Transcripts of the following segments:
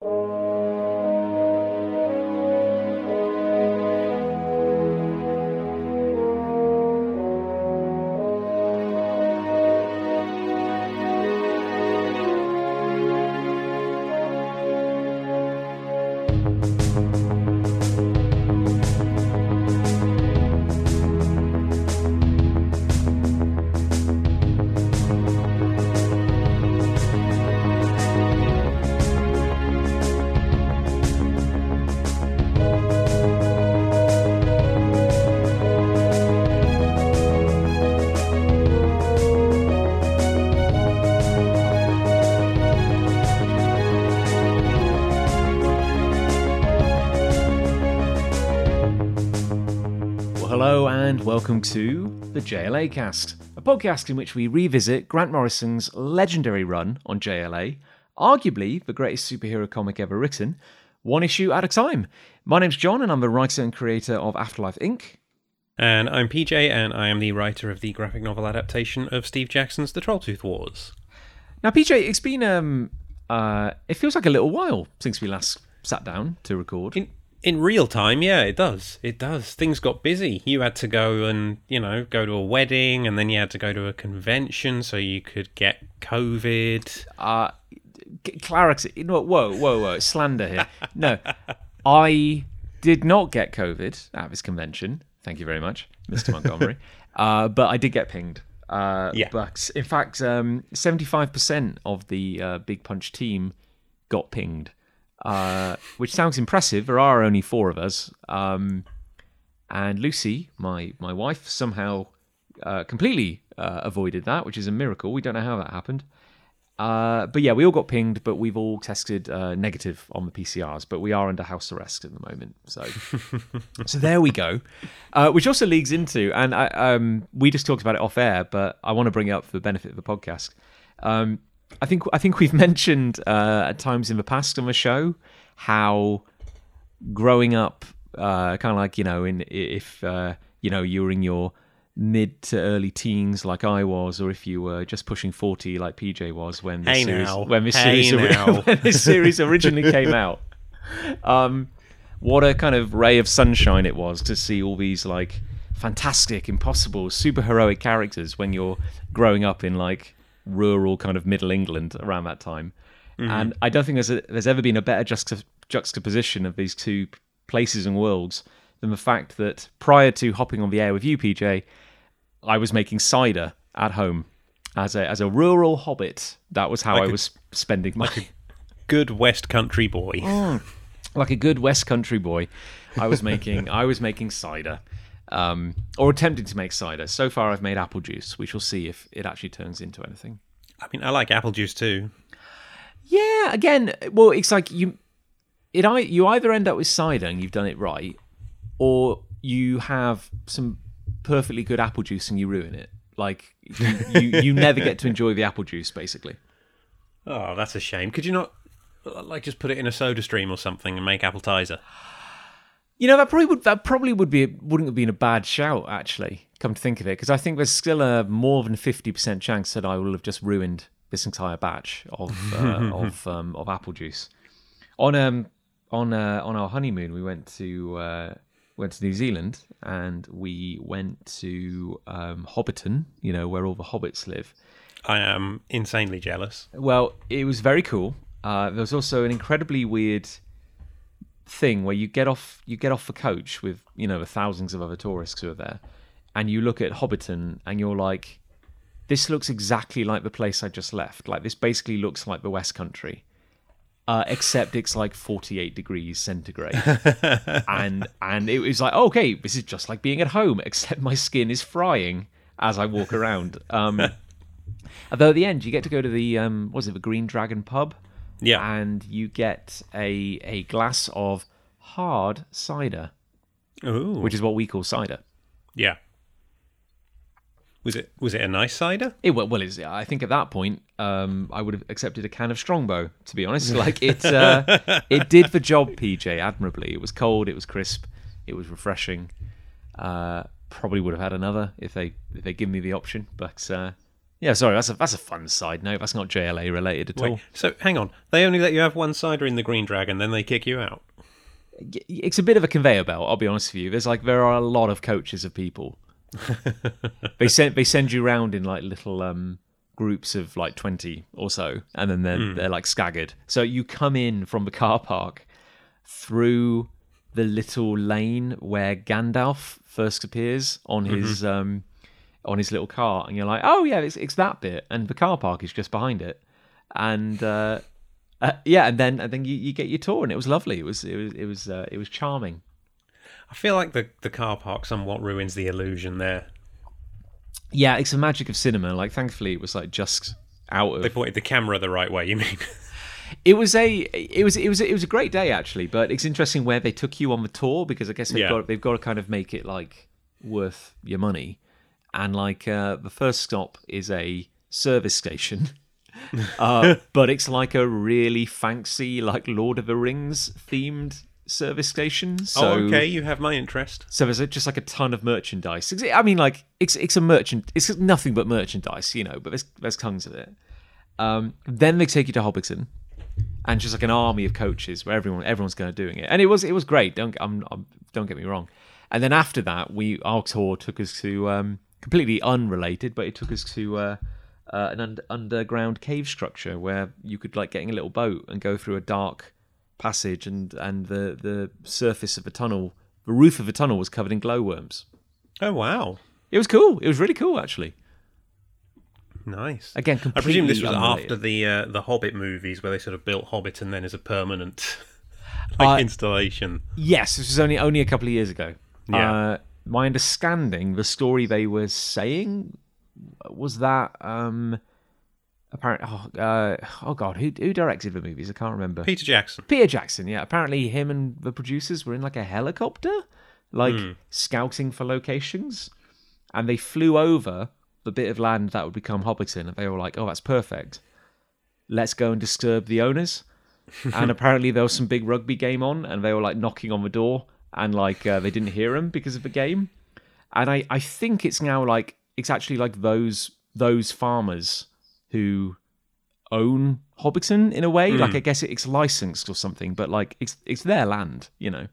Well, welcome to the JLA cast, a podcast in which we revisit Grant Morrison's legendary run on JLA, arguably the greatest superhero comic ever written, one issue at a time. My name's Jon and I'm the writer and creator of Afterlife Inc. And I'm PJ, and I am the writer of the graphic novel adaptation of Steve Jackson's The Trolltooth Wars. Now, PJ, it's been um, uh, it feels like a little while since we last sat down to record. In in real time, yeah, it does. It does. Things got busy. You had to go and you know go to a wedding, and then you had to go to a convention so you could get COVID. uh, clarity. You know, whoa, whoa, whoa, slander here. No, I did not get COVID at this convention. Thank you very much, Mr. Montgomery. uh, but I did get pinged. Uh, Yeah. But in fact, um, 75% of the uh, Big Punch team got pinged, uh, which sounds impressive. There are only four of us. Um, and Lucy, my, my wife, somehow uh, completely uh, avoided that, which is a miracle. We don't know how that happened. Uh, but yeah, we all got pinged, but we've all tested uh, negative on the PCRs. But we are under house arrest at the moment, so so there we go. Uh, which also leads into, and I, um, we just talked about it off air, but I want to bring it up for the benefit of the podcast. Um, I think I think we've mentioned uh, at times in the past on the show how growing up, uh, kind of like you know, in if uh, you know you were in your mid to early teens like I was, or if you were just pushing forty like PJ was when this Hey series now. when this Hey series ori- when this series originally came out. Um, what a kind of ray of sunshine it was to see all these like fantastic, impossible, super heroic characters when you're growing up in like rural kind of middle England around that time. Mm-hmm. And I don't think there's a, there's ever been a better juxta- juxtaposition of these two places and worlds than the fact that prior to hopping on the air with you, PJ, I was making cider at home as a as a rural hobbit. That was how Like I a- was spending my Good West Country boy. Mm. like a good West Country boy. I was making I was making cider, um, or attempting to make cider. So far, I've made apple juice. We shall see if it actually turns into anything. I mean, I like apple juice too. Yeah, again, well, it's like you, it I you either end up with cider and you've done it right, or you have some perfectly good apple juice and you ruin it. Like you, you, you never get to enjoy the apple juice, basically. Oh, that's a shame. Could you not like just put it in a soda stream or something and make Appletiser? You know that probably would that probably would be wouldn't have been a bad shout actually. Come to think of it, because I think there's still a more than fifty percent chance that I will have just ruined this entire batch of uh, of um, of apple juice. On um on uh, on our honeymoon, we went to uh, went to New Zealand and we went to um, Hobbiton, you know where all the hobbits live. I am insanely jealous. Well, it was very cool. Uh, there was also an incredibly weird thing where you get off you get off the coach with you know the thousands of other tourists who are there, and you look at Hobbiton and you're like, this looks exactly like the place I just left. Like this basically looks like the West Country. Uh, except it's like 48 degrees centigrade and and it was like oh, okay this is just like being at home except my skin is frying as i walk around um Although at the end you get to go to the um, was it the Green Dragon pub, Yeah. and you get a a glass of hard cider, Ooh. which is what we call cider. yeah. Was it was it a nice cider? It well, well is I think at that point um, I would have accepted a can of Strongbow. To be honest, like it uh, it did the job, PJ, admirably. It was cold, it was crisp, it was refreshing. Uh, probably would have had another if they if they give me the option, but uh, Yeah, sorry, that's a that's a fun side note. That's not JLA related at all. So hang on. They only let you have one cider in the Green Dragon, then they kick you out. It's a bit of a conveyor belt. I'll be honest with you. There's like there are a lot of coaches of people. they send they send you around in like little um groups of like 20 or so and then they're, they're like staggered so you come in from the car park through the little lane where gandalf first appears on his um on his little car and you're like oh yeah it's, it's that bit and the car park is just behind it and uh, uh yeah and then and then you, you get your tour and it was lovely it was it was it was uh, it was charming I feel like the the car park somewhat ruins the illusion there. yeah it's the magic of cinema like thankfully it was like just out of They pointed the camera the right way. You mean? It was a it was it was it was a great day actually, but it's interesting where they took you on the tour because I guess they've Yeah. got they've got to kind of make it like worth your money, and like uh, the first stop is a service station, uh, but it's like a really fancy like Lord of the Rings themed service station. So oh, okay. You have my interest. so there's just like a ton of merchandise. I mean, like it's it's a merchant. It's nothing but merchandise, you know. But there's there's tons of it. Um, then they take you to Hobbiton, and just like an army of coaches where everyone everyone's going to doing it, and it was it was great. Don't I'm, I'm, don't get me wrong. And then after that, we our tour took us to um, completely unrelated, but it took us to uh, uh, an un- underground cave structure where you could like get in a little boat and go through a dark passage, and and the the surface of a tunnel, the roof of a tunnel was covered in glowworms. Oh wow, It was cool. It was really cool, actually. nice. Again, I presume this was unrelated. after the uh, the Hobbit movies, where they sort of built Hobbiton then as a permanent like Uh, installation. Yes, this was only only a couple of years ago. Yeah. My understanding, the story they were saying was that um, apparently, oh, uh, oh god, who who directed the movies? I can't remember. Peter Jackson. Peter Jackson. Yeah, apparently him and the producers were in like a helicopter, like scouting for locations, and they flew over the bit of land that would become Hobbiton, and they were like, "Oh, that's perfect. Let's go and disturb the owners." and apparently there was some big rugby game on, and they were like knocking on the door, and like uh, they didn't hear him because of the game. And I I think it's now like it's actually like those those farmers who own Hobbiton in a way. Like I guess it's licensed or something, but like it's it's their land, you know.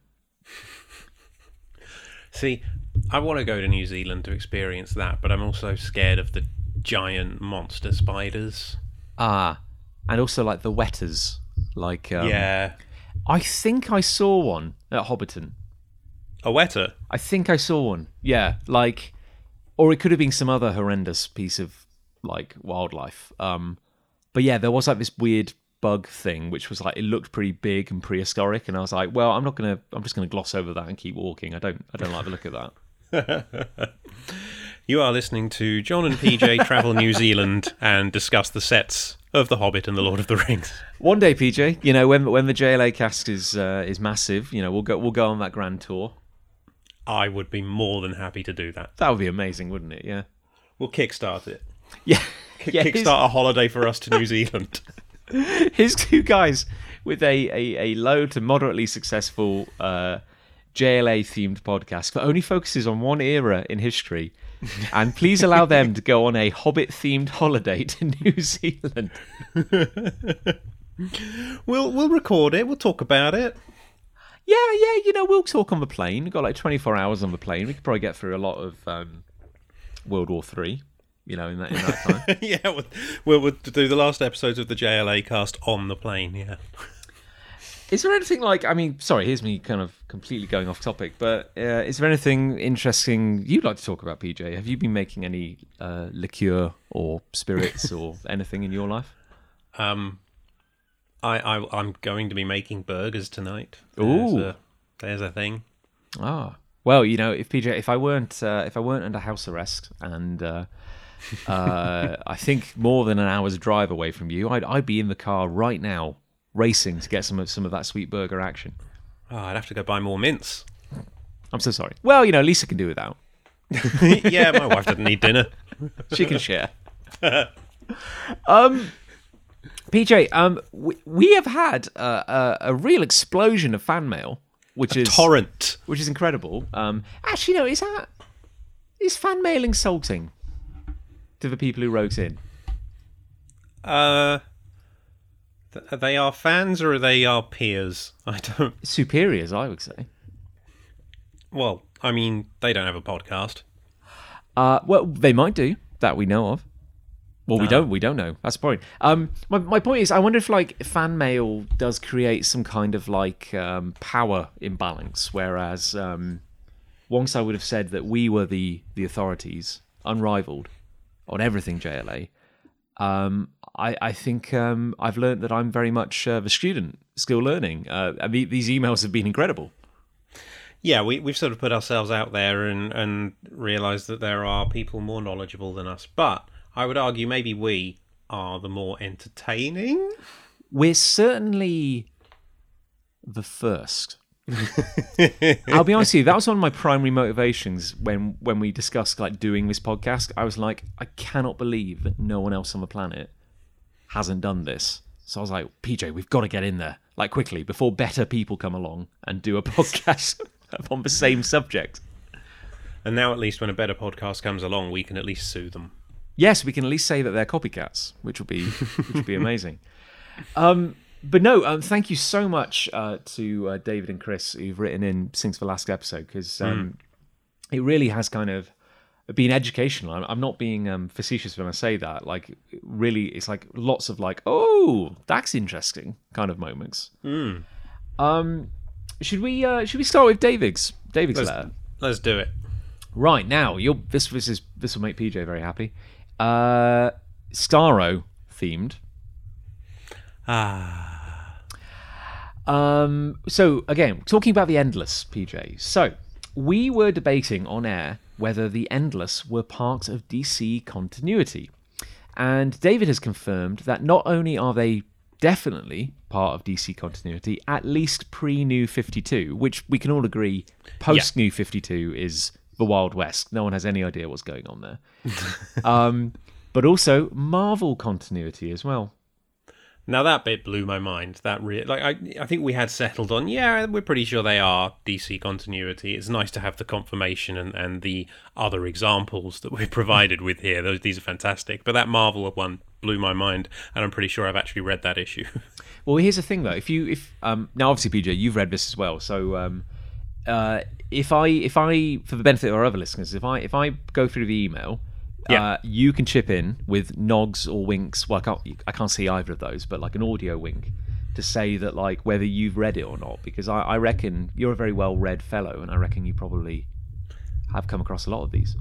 See, I want to go to New Zealand to experience that, but I'm also scared of the giant monster spiders. Ah, and also like the wetas. Like um, yeah, I think I saw one at Hobbiton. A weta. I think I saw one. Yeah, like, or it could have been some other horrendous piece of like wildlife. Um, but yeah, there was like this weird bug thing, which was like it looked pretty big and prehistoric, and I was like, well, I'm not gonna, I'm just gonna gloss over that and keep walking. I don't, I don't like the look of that. You are listening to Jon and PJ travel New Zealand and discuss the sets of The Hobbit and The Lord of the Rings. One day, PJ, you know when when the JLA cast is uh, is massive, you know we'll go we'll go on that grand tour. I would be more than happy to do that. That would be amazing, wouldn't it? Yeah, We'll kickstart it. yeah, yeah. Kickstart a holiday for us to New Zealand. here's two guys with a, a, a low to moderately successful uh, JLA themed podcast that only focuses on one era in history. And please allow them to go on a Hobbit themed holiday to New Zealand. we'll we'll record it. We'll talk about it. Yeah, yeah, you know, we'll talk on the plane. We've got like 24 hours on the plane. We could probably get through a lot of um, World War Three, you know, in that, in that time. yeah, we'll, we'll, we'll do the last episodes of the JLA cast on the plane. Yeah. Is there anything like? I mean, sorry, here's me kind of completely going off topic, but uh, is there anything interesting you'd like to talk about, PJ? Have you been making any uh, liqueur or spirits or anything in your life? Um, I, I I'm going to be making burgers tonight. Ooh. There's a, there's a thing. Ah, well, you know, if PJ, if I weren't, uh, if I weren't under house arrest, and uh, uh, I think more than an hour's drive away from you, I'd I'd be in the car right now, racing to get some of some of that sweet burger action. Oh, I'd have to go buy more mints. I'm so sorry. Well, you know, Lisa can do without. yeah, my wife doesn't need dinner. she can share. um, PJ, um, we, we have had uh, a, a real explosion of fan mail, which is Torrent. which is incredible. Um, actually, no, is that is fan mail insulting to the people who wrote in? Uh, th- they are fans or are they are peers? I don't. Superiors, I would say. Well, I mean, they don't have a podcast. Uh, well, they might do that we know of. Well, we don't. We don't know. That's the point. Um, my my point is, I wonder if like fan mail does create some kind of like um, power imbalance, whereas um, once I would have said that we were the the authorities, unrivaled on everything JLA. Um, I I think um, I've learned that I'm very much uh, the student, still learning. Uh, and the, these emails have been incredible. Yeah, we, we've sort of put ourselves out there and, and realised that there are people more knowledgeable than us. But I would argue maybe we are the more entertaining. We're certainly the first. I'll be honest with you, that was one of my primary motivations when when we discussed like doing this podcast. I was like, I cannot believe that no one else on the planet hasn't done this. So I was like, PJ, we've got to get in there like quickly before better people come along and do a podcast on the same subject. And now, at least, when a better podcast comes along, we can at least sue them. Yes, we can at least say that they're copycats, which would be which would be amazing. Um, but no, um, thank you so much uh, to uh, David and Chris who've written in since the last episode because um, it really has kind of been educational. I'm, I'm not being um, facetious when I say that. Like, really, it's like lots of like, oh, that's interesting kind of moments. Um, should we uh, should we start with David's David's Let's, letter? let's do it. Right now, you'll this this is this will make PJ very happy. Uh, Starro themed. Ah. Um, so again, talking about the Endless, PJ. So we were debating on air whether the Endless were part of DC continuity, and David has confirmed that not only are they definitely part of DC continuity, at least pre New Fifty Two, which we can all agree post New Fifty Two is the Wild West. No one has any idea what's going on there. um, but also Marvel continuity as well. Now that bit blew my mind. That re- like I I think we had settled on yeah we're pretty sure they are DC continuity. It's nice to have the confirmation and, and the other examples that we're provided with here. Those these are fantastic. But that Marvel one blew my mind, and I'm pretty sure I've actually read that issue. Well, here's the thing though. If you if um now obviously PJ, you've read this as well. So um uh if I if I for the benefit of our other listeners, if I if I go through the email, Yeah. uh, you can chip in with nogs or winks. Well, I can't I can't see either of those, but like an audio wink to say that like whether you've read it or not, because I, I reckon you're a very well read fellow, and I reckon you probably have come across a lot of these.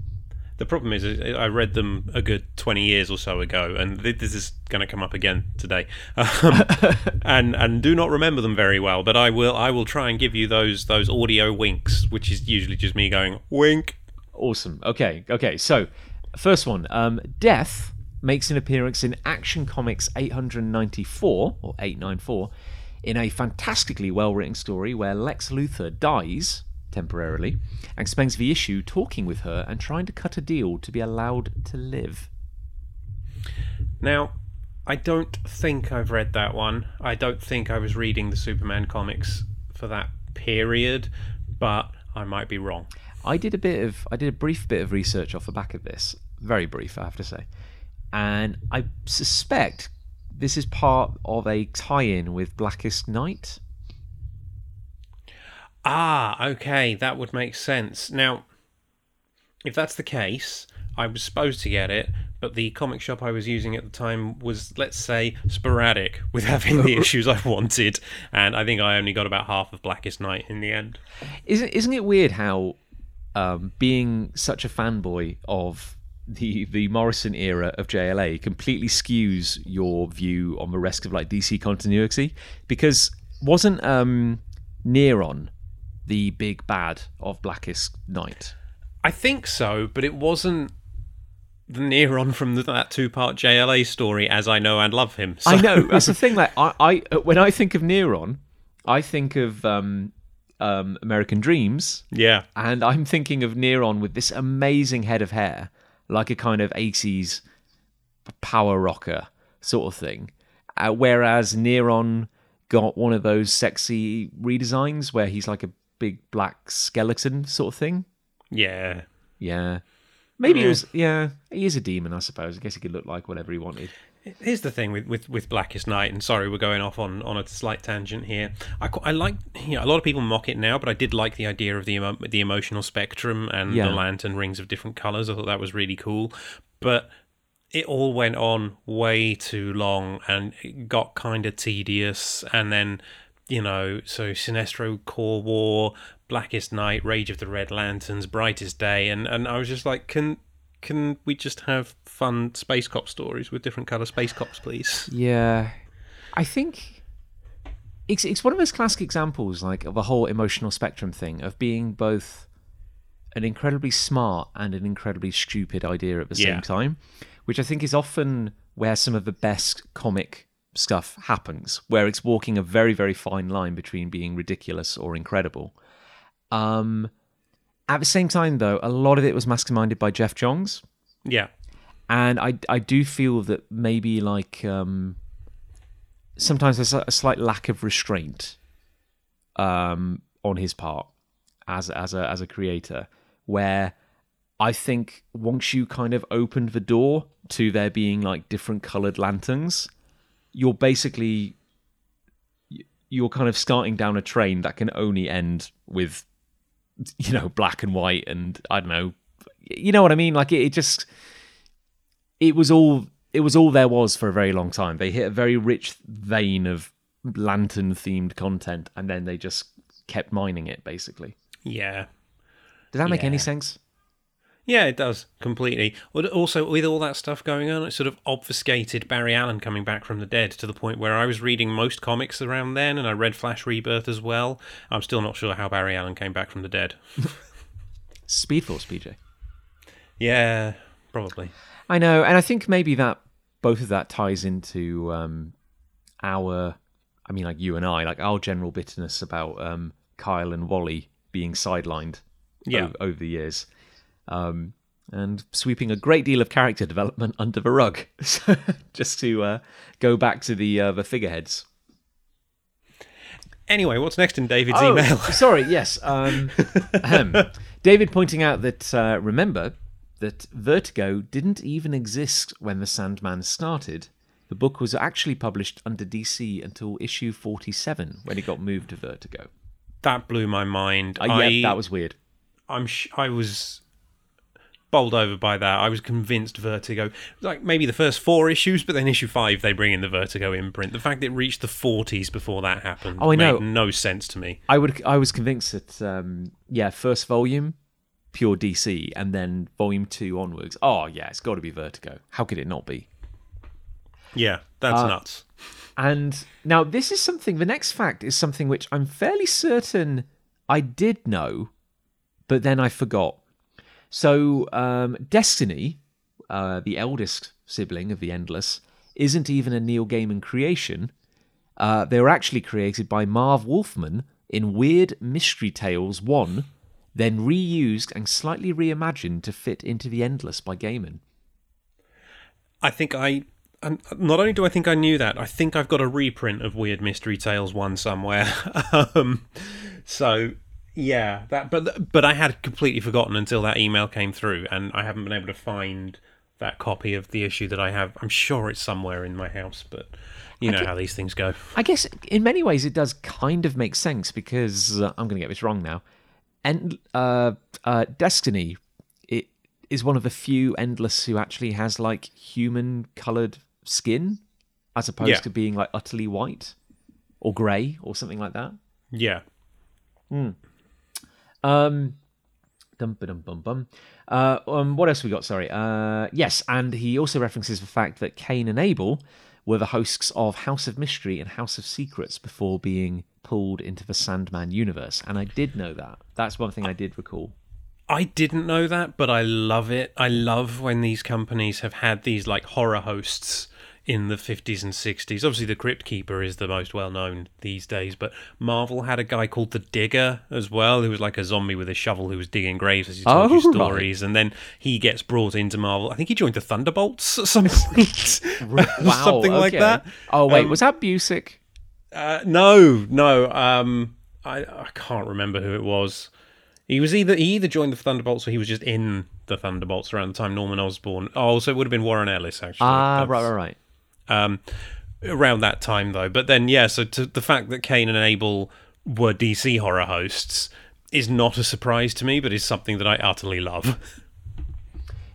The problem is I read them a good 20 years or so ago, and this is going to come up again today, um, and and do not remember them very well. But I will I will try and give you those those audio winks, which is usually just me going wink. Awesome. Okay. Okay. So, first one. Um, Death makes an appearance in Action Comics 894 or 894 in a fantastically well-written story where Lex Luthor dies temporarily and spends the issue talking with her and trying to cut a deal to be allowed to live. Now, I don't think I've read that one. I don't think I was reading the Superman comics for that period, but I might be wrong. I did a bit of I did a brief bit of research off the back of this, very brief, I have to say, and I suspect this is part of a tie-in with Blackest Night. Ah, okay, that would make sense. Now, if that's the case, I was supposed to get it, but the comic shop I was using at the time was, let's say, sporadic with having the issues I wanted, and I think I only got about half of Blackest Night in the end. Isn't isn't it weird how um, being such a fanboy of the the Morrison era of JLA completely skews your view on the rest of like DC continuity? Because wasn't um, Neron the big bad of Blackest Night? I think so, but it wasn't the Neron from the, that two-part JLA story, as I know and love him. So, I know that's the thing. Like I, I when I think of Neron, I think of um, um, American Dreams, Yeah, and I'm thinking of Neron with this amazing head of hair, like a kind of 80s power rocker sort of thing. Uh, whereas Neron got one of those sexy redesigns where he's like a big black skeleton sort of thing. yeah. Yeah. Maybe Yeah. it was. Yeah, he is a demon, I suppose. I guess he could look like whatever he wanted. Here's the thing with, with, with Blackest Night, and sorry, we're going off on, on a slight tangent here. I, I like, you know, a lot of people mock it now, but I did like the idea of the emo- the emotional spectrum and Yeah. the lantern rings of different colors. I thought that was really cool, but it all went on way too long and it got kind of tedious. And then, you know, so Sinestro Corps War, Blackest Night, Rage of the Red Lanterns, Brightest Day, and, and I was just like, can can we just have fun space cop stories with different color space cops, please? Yeah, I think it's it's one of those classic examples, like of a whole emotional spectrum thing of being both an incredibly smart and an incredibly stupid idea at the Yeah. same time, which I think is often where some of the best comic stuff happens, where it's walking a very very fine line between being ridiculous or incredible. Um, at the same time, though, a lot of it was masterminded by Geoff Johns Yeah. and I I do feel that maybe like um, sometimes there's a, a slight lack of restraint um, on his part as as a as a creator, where I think once you kind of opened the door to there being like different colored lanterns, you're basically you're kind of starting down a train that can only end with you know black and white and I don't know you know what I mean like it, it just it was all it was all there was for a very long time. They hit a very rich vein of lantern themed content and then they just kept mining it basically. Yeah. Does that make any sense? Yeah, it does completely. But also, with all that stuff going on, it sort of obfuscated Barry Allen coming back from the dead to the point where I was reading most comics around then, and I read Flash Rebirth as well. I'm still not sure how Barry Allen came back from the dead. Speed Force, PJ. Yeah, probably. I know, and I think maybe that both of that ties into um, our, I mean, like you and I, like our general bitterness about um, Kyle and Wally being sidelined Yeah. o- over the years, um, and sweeping a great deal of character development under the rug, just to uh, go back to the uh, the figureheads. Anyway, what's next in David's Oh, email? sorry, yes. Um. David pointing out that uh, remember that Vertigo didn't even exist when the Sandman started. The book was actually published under DC until issue 47 when it got moved to Vertigo. that blew my mind. Uh, I, yeah, that was weird. I'm sh- I was bowled over by that. I was convinced Vertigo, like maybe the first four issues, but then issue five they bring in the Vertigo imprint. The fact that it reached the 40s before that happened Oh, I know. made no sense to me. I would. I was convinced that um, yeah, first volume, pure DC, and then volume two onwards. Oh yeah, it's got to be Vertigo. How could it not be? Yeah, that's Uh, nuts. And now this is something. The next fact is something which I'm fairly certain I did know, but then I forgot. So um, Destiny, uh, the eldest sibling of the Endless, isn't even a Neil Gaiman creation. Uh, they were actually created by Marv Wolfman in Weird Mystery Tales 1, then reused and slightly reimagined to fit into the Endless by Gaiman. I think I. And not only do I think I knew that, I think I've got a reprint of Weird Mystery Tales one somewhere. um, so yeah, that. But but I had completely forgotten until that email came through, and I haven't been able to find that copy of the issue that I have. I'm sure it's somewhere in my house, but you know Okay. how these things go. I guess in many ways it does kind of make sense because uh, I'm going to get this wrong now. And uh, uh, Destiny, it is one of the few endless who actually has like human colored skin, as opposed Yeah. to being like utterly white or grey or something like that. Yeah, Um, dum ba dum bum bum. Uh, um, what else we got? Sorry. Uh, yes, and he also references the fact that Cain and Abel were the hosts of House of Mystery and House of Secrets before being pulled into the Sandman universe, and I did know that. That's one thing I did recall. I didn't know that, but I love it. I love when these companies have had these like horror hosts in the 50s and 60s. Obviously, the Crypt Keeper is the most well known these days, but Marvel had a guy called the Digger as well, who was like a zombie with a shovel who was digging graves as he told Oh, you right. stories. And then he gets brought into Marvel. I think he joined the Thunderbolts at some point. Wow, Something like that. Oh wait, Um, was that Busiek? Uh, no, no. Um, I I can't remember who it was. He was either he either joined the Thunderbolts or he was just in the Thunderbolts around the time Norman Osborn. Oh, so it would have been Warren Ellis actually. Ah, That's- right, right, right. Um, around that time though, but then yeah, so to, the fact that Cain and Abel were DC horror hosts is not a surprise to me, but is something that I utterly love.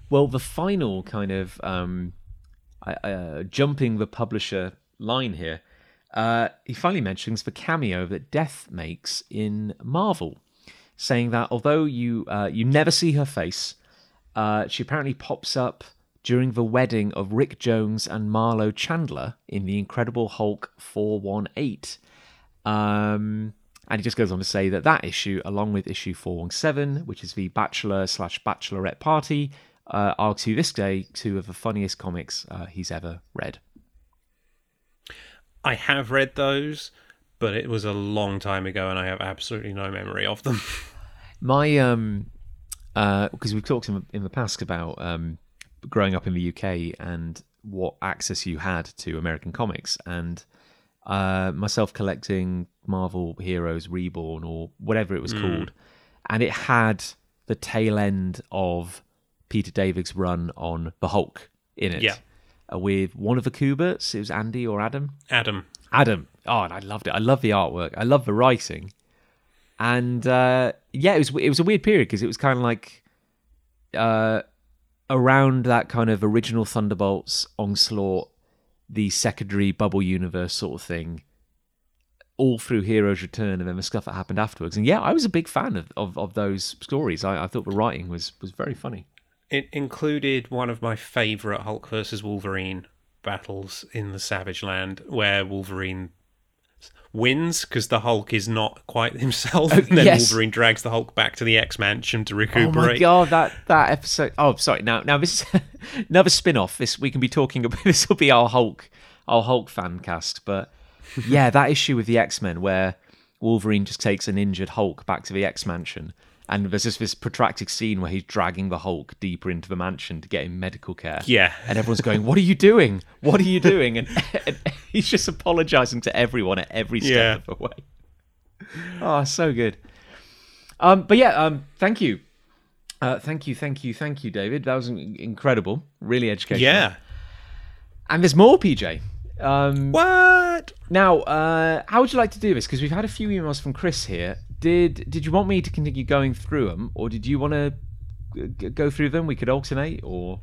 Well, the final kind of um, uh, jumping the publisher line here, uh, he finally mentions the cameo that Death makes in Marvel, saying that although you uh, you never see her face, uh, she apparently pops up during the wedding of Rick Jones and Marlo Chandler in the Incredible Hulk 418. Um, and he just goes on to say that that issue, along with issue 417, which is the Bachelor slash Bachelorette party, uh, are to this day two of the funniest comics uh, he's ever read. I have read those, but it was a long time ago, and I have absolutely no memory of them. My um, because we've talked in, in the past about um, growing up in the UK and what access you had to American comics, and uh, myself collecting Marvel Heroes Reborn or whatever it was called, and it had the tail end of Peter David's run on the Hulk in it. Yeah. Uh, with one of the Kuberts, it was Andy or Adam. Adam, Adam. Oh, and I loved it. I love the artwork. I love the writing. And uh, yeah, it was it was a weird period because it was kind of like uh, around that kind of original Thunderbolts onslaught, the secondary bubble universe sort of thing, all through Heroes Return, and then the stuff that happened afterwards. And yeah, I was a big fan of of, of those stories. I, I thought the writing was was very funny. it included one of my favorite Hulk versus Wolverine battles in the Savage Land, where Wolverine wins because the Hulk is not quite himself, and then yes. Wolverine drags the Hulk back to the X Mansion to recuperate. Oh my god, that that episode! Oh, sorry. Now, now this is another spin-off. This we can be talking about. This will be our Hulk, our Hulk fan cast. But yeah, that issue with the X Men where Wolverine just takes an injured Hulk back to the X Mansion, and there's just this protracted scene where he's dragging the Hulk deeper into the mansion to get him medical care. Yeah. and everyone's going, "What are you doing? What are you doing?" And, and he's just apologizing to everyone at every step Yeah. of the way. Oh, so good. Um, but yeah, um, thank you. Uh, thank you, thank you, thank you, David. That was incredible. Really educational. Yeah. And there's more, PJ. Um, What? now, uh, how would you like to do this? Because we've had a few emails from Chris here. Did Did you want me to continue going through them, or did you want to g- go through them? We could alternate, or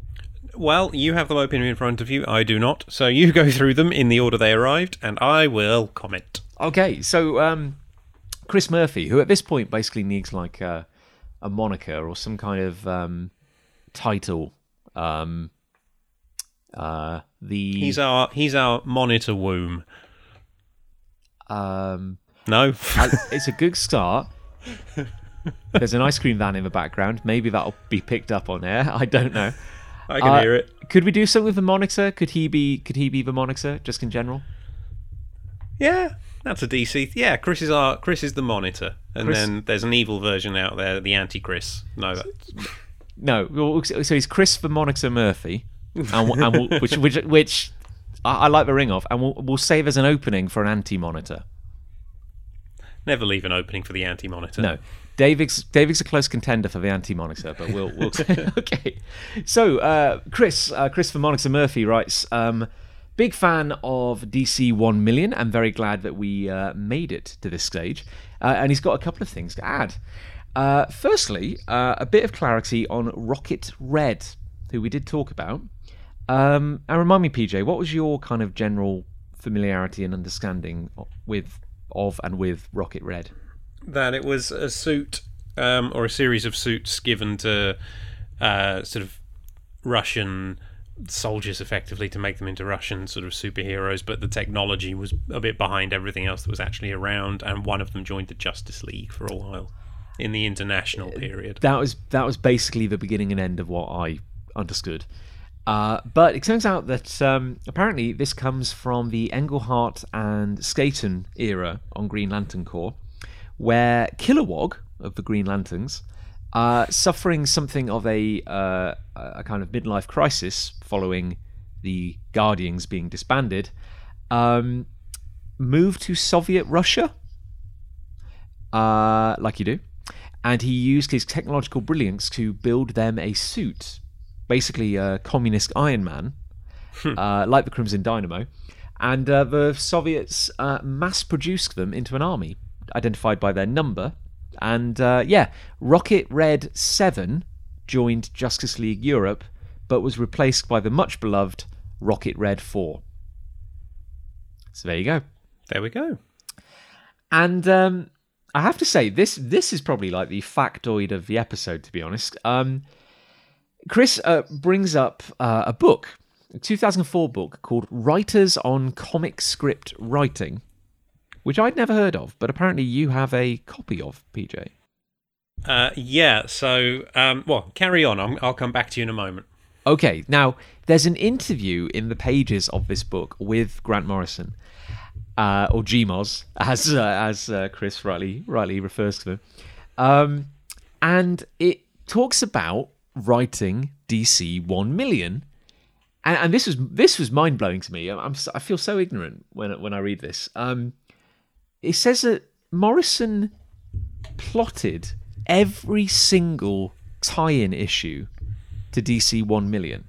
Well, you have them open in front of you. I do not. So you go through them in the order they arrived, and I will comment. Okay, so um, Chris Murphy, who at this point basically needs like a, a moniker or some kind of um, title. Um, uh, the He's our he's our monitor womb. um, No. I- it's a good start. There's an ice cream van in the background. Maybe that'll be picked up on air. I don't know. I can Uh, hear it. Could we do something with the monitor? Could he be? Could he be the monitor just in general? Yeah, that's a DC. Yeah, Chris is our Chris is the monitor, and Chris- then there's an evil version out there, the anti-Chris. No, that's, No. So he's Chris the monitor Murphy, and, we'll- and we'll, which which which I, I like the ring of, and we'll we'll say there's an opening for an anti-monitor. Never leave an opening for the anti-monitor. No. David's David's a close contender for the anti-monitor, but we'll we'll okay. So uh, Chris uh, Chris for Monitor Murphy writes, um, big fan of DC One Million. I'm very glad that we uh, made it to this stage, uh, and he's got a couple of things to add. Uh, firstly, uh, a bit of clarity on Rocket Red, who we did talk about. Um, and remind me, PJ, what was your kind of general familiarity and understanding with of and with Rocket Red? that it was a suit um, or a series of suits given to uh, sort of Russian soldiers, effectively, to make them into Russian sort of superheroes. But the technology was a bit behind everything else that was actually around, and one of them joined the Justice League for a while in the international period. that was that was basically the beginning and end of what I understood. Uh, but it turns out that um, apparently this comes from the Englehart and Staton era on Green Lantern Corps, where Kilowog of the Green Lanterns, uh, suffering something of a uh, a kind of midlife crisis following the Guardians being disbanded, um, moved to Soviet Russia, uh, like you do, and he used his technological brilliance to build them a suit, basically a communist Iron Man, uh, like the Crimson Dynamo. And uh, the Soviets uh, mass produced them into an army, identified by their number. And uh, yeah, Rocket Red 7 joined Justice League Europe, but was replaced by the much beloved Rocket Red 4. So there you go. There we go. And um, I have to say, this this is probably like the factoid of the episode, to be honest. Um, Chris uh, brings up uh, a book, a 2004 book called Writers on Comic Script Writing, which I'd never heard of, but apparently you have a copy of, PJ. Uh, yeah, so, um, well, carry on. i will come back to you in a moment. Okay, now there's an interview in the pages of this book with Grant Morrison, uh, or GMOS, as uh, as uh, Chris rightly rightly refers to them, um, and it talks about writing DC One Million, and, and this was this was mind blowing to me. I'm I feel so ignorant when when I read this. Um, it says that Morrison plotted every single tie-in issue to DC 1 million.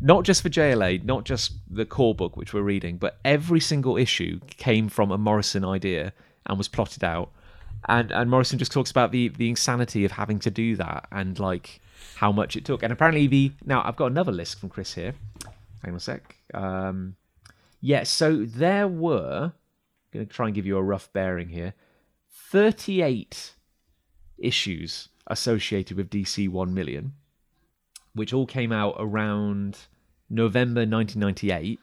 Not just for JLA, not just the core book which we're reading, but every single issue came from a Morrison idea and was plotted out. And and Morrison just talks about the the insanity of having to do that and like how much it took. And apparently the now I've got another list from Chris here. Hang on a sec. Um, yeah, so there were I'm going to try and give you a rough bearing here. 38 issues associated with DC 1 million which all came out around November 1998.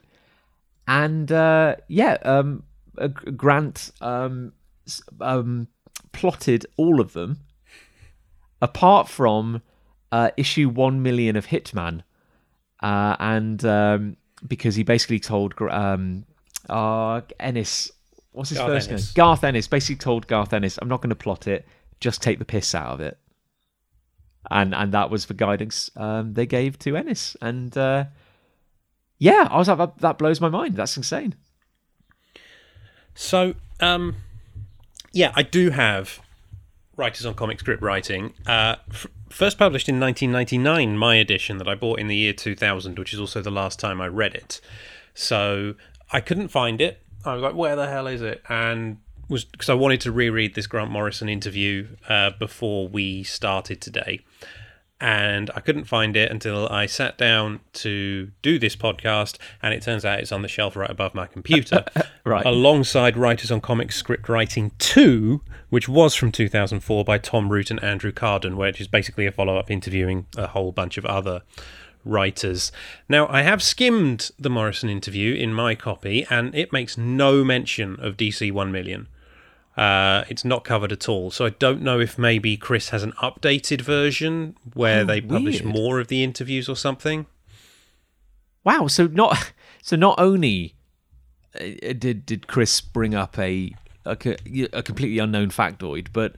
And uh, yeah, um, Grant um, um, plotted all of them, apart from uh, issue 1 million of Hitman. Uh, and um, because he basically told um, uh, Ennis, what's his Garth first Ennis. name? Garth Ennis, basically told Garth Ennis, I'm not going to plot it, just take the piss out of it and and that was the guidance um, they gave to Ennis. And uh, yeah, I was like, that, that blows my mind. That's insane. So, um, yeah, I do have writers on comic script writing. Uh, f- first published in 1999, my edition that I bought in the year 2000, which is also the last time I read it. So I couldn't find it. I was like, where the hell is it? And was because I wanted to reread this Grant Morrison interview uh, before we started today, and I couldn't find it until I sat down to do this podcast, and it turns out it's on the shelf right above my computer, Right. alongside Writers on Comic Script Writing Two, which was from 2004 by Tom Root and Andrew Kardon, which is basically a follow-up interviewing a whole bunch of other writers. Now, I have skimmed the Morrison interview in my copy, and it makes no mention of DC 1 million. Uh, it's not covered at all. So I don't know if maybe Chris has an updated version where Oh, they publish weird. more of the interviews or something. Wow. So not so not only uh, did did Chris bring up a a, a completely unknown factoid, but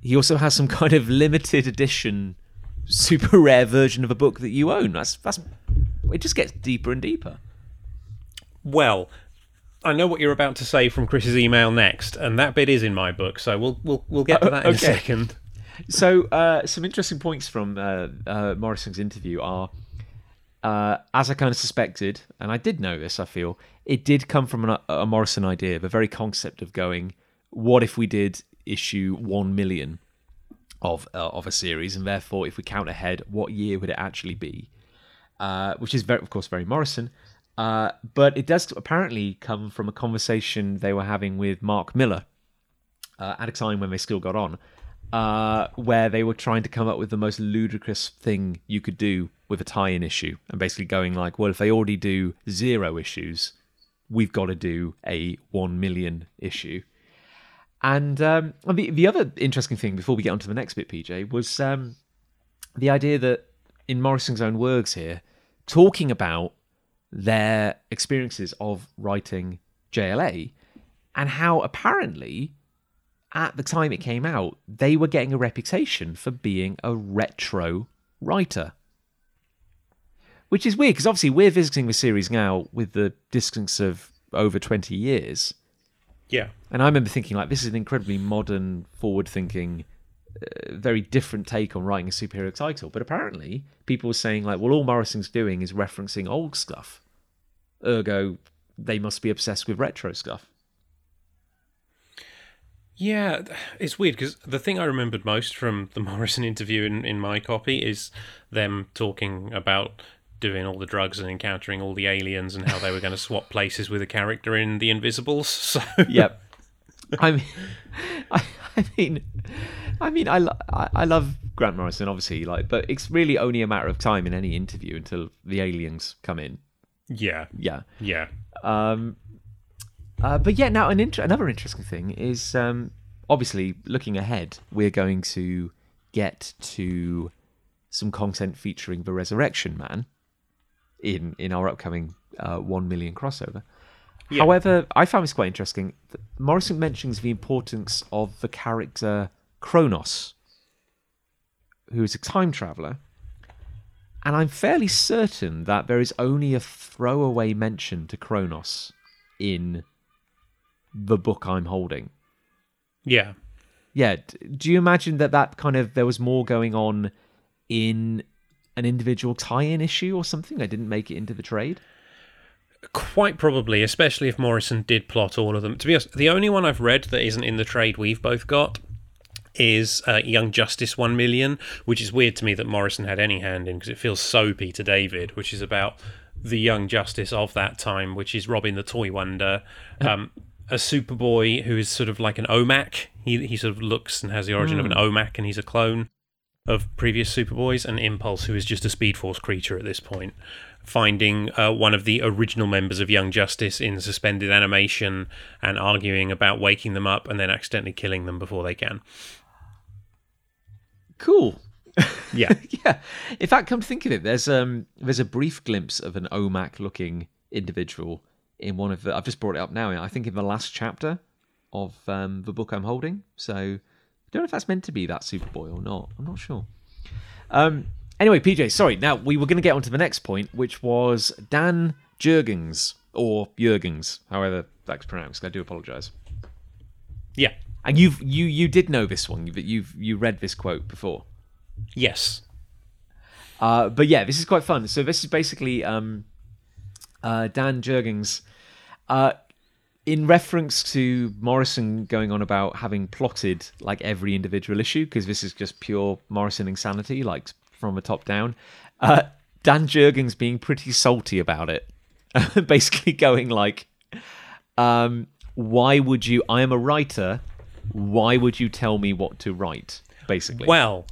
he also has some kind of limited edition, super rare version of a book that you own. That's that's it. Just gets deeper and deeper. Well, I know what you're about to say from Chris's email next, and that bit is in my book, so we'll we'll we'll get to Oh, that in a okay. second. So, uh, some interesting points from uh, uh, Morrison's interview are, uh, as I kind of suspected, and I did know this, I feel, it did come from an, a Morrison idea, the very concept of going, what if we did issue 1 million of, uh, of a series, and therefore, if we count ahead, what year would it actually be? Uh, which is, very, of course, very Morrison. Uh, but it does apparently come from a conversation they were having with Mark Millar uh, at a time when they still got on, uh, where they were trying to come up with the most ludicrous thing you could do with a tie-in issue, and basically going like, well, if they already do zero issues, we've got to do a one million issue. And um, the the other interesting thing before we get on to the next bit, PJ, was um, the idea that in Morrison's own words here, talking about their experiences of writing JLA and how apparently at the time it came out, they were getting a reputation for being a retro writer. Which is weird because obviously we're visiting the series now with the distance of over 20 years. Yeah. And I remember thinking, like, this is an incredibly modern, forward thinking uh, very different take on writing a superhero title. But apparently, people were saying like, well, all Morrison's doing is referencing old stuff. Ergo, they must be obsessed with retro stuff. Yeah, it's weird because the thing I remembered most from the Morrison interview in, in my copy is them talking about doing all the drugs and encountering all the aliens and how they were going to swap places with a character in The Invisibles. So yep. I mean, I, I mean, I mean, I, lo- I, I love Grant Morrison, obviously, like, but it's really only a matter of time in any interview until the aliens come in. yeah, Yeah. yeah, Um, uh, but yeah, now an inter- another interesting thing is um, obviously looking ahead, we're going to get to some content featuring the Resurrection Man in in our upcoming uh, one million crossover. Yeah. However, I found this quite interesting. Morrison mentions the importance of the character Kronos, who is a time traveler. And I'm fairly certain that there is only a throwaway mention to Kronos in the book I'm holding. yeah. Yeah, do you imagine that that kind of there was more going on in an individual tie-in issue or something? I didn't make it into the trade. Quite probably, especially if Morrison did plot all of them. To be honest, the only one I've read that isn't in the trade we've both got is uh, Young Justice 1 Million, which is weird to me that Morrison had any hand in because it feels so Peter David, which is about the Young Justice of that time, which is Robin the Toy Wonder, um, a Superboy who is sort of like an OMAC. He, he sort of looks and has the origin of an OMAC and he's a clone of previous Superboys, and Impulse, who is just a Speed Force creature at this point, finding uh, one of the original members of Young Justice in suspended animation and arguing about waking them up and then accidentally killing them before they can. Cool. Yeah. yeah. In fact, come to think of it, there's um there's a brief glimpse of an OMAC looking individual in one of the I've just brought it up now, I think in the last chapter of um, the book I'm holding. So I don't know if that's meant to be that Superboy or not. I'm not sure. Um anyway, PJ, sorry. Now we were gonna get on to the next point, which was Dan Jurgens or Jurgens, however that's pronounced. I do apologise. yeah. And you've you you did know this one, but you've you read this quote before. Yes. Uh, but yeah, this is quite fun. So this is basically um, uh, Dan Jurgens, uh, in reference to Morrison going on about having plotted like every individual issue, because this is just pure Morrison insanity, like from the top down. Uh, Dan Jurgens being pretty salty about it, basically going like, um, "Why would you? I am a writer. Why would you tell me what to write?" Basically, Well,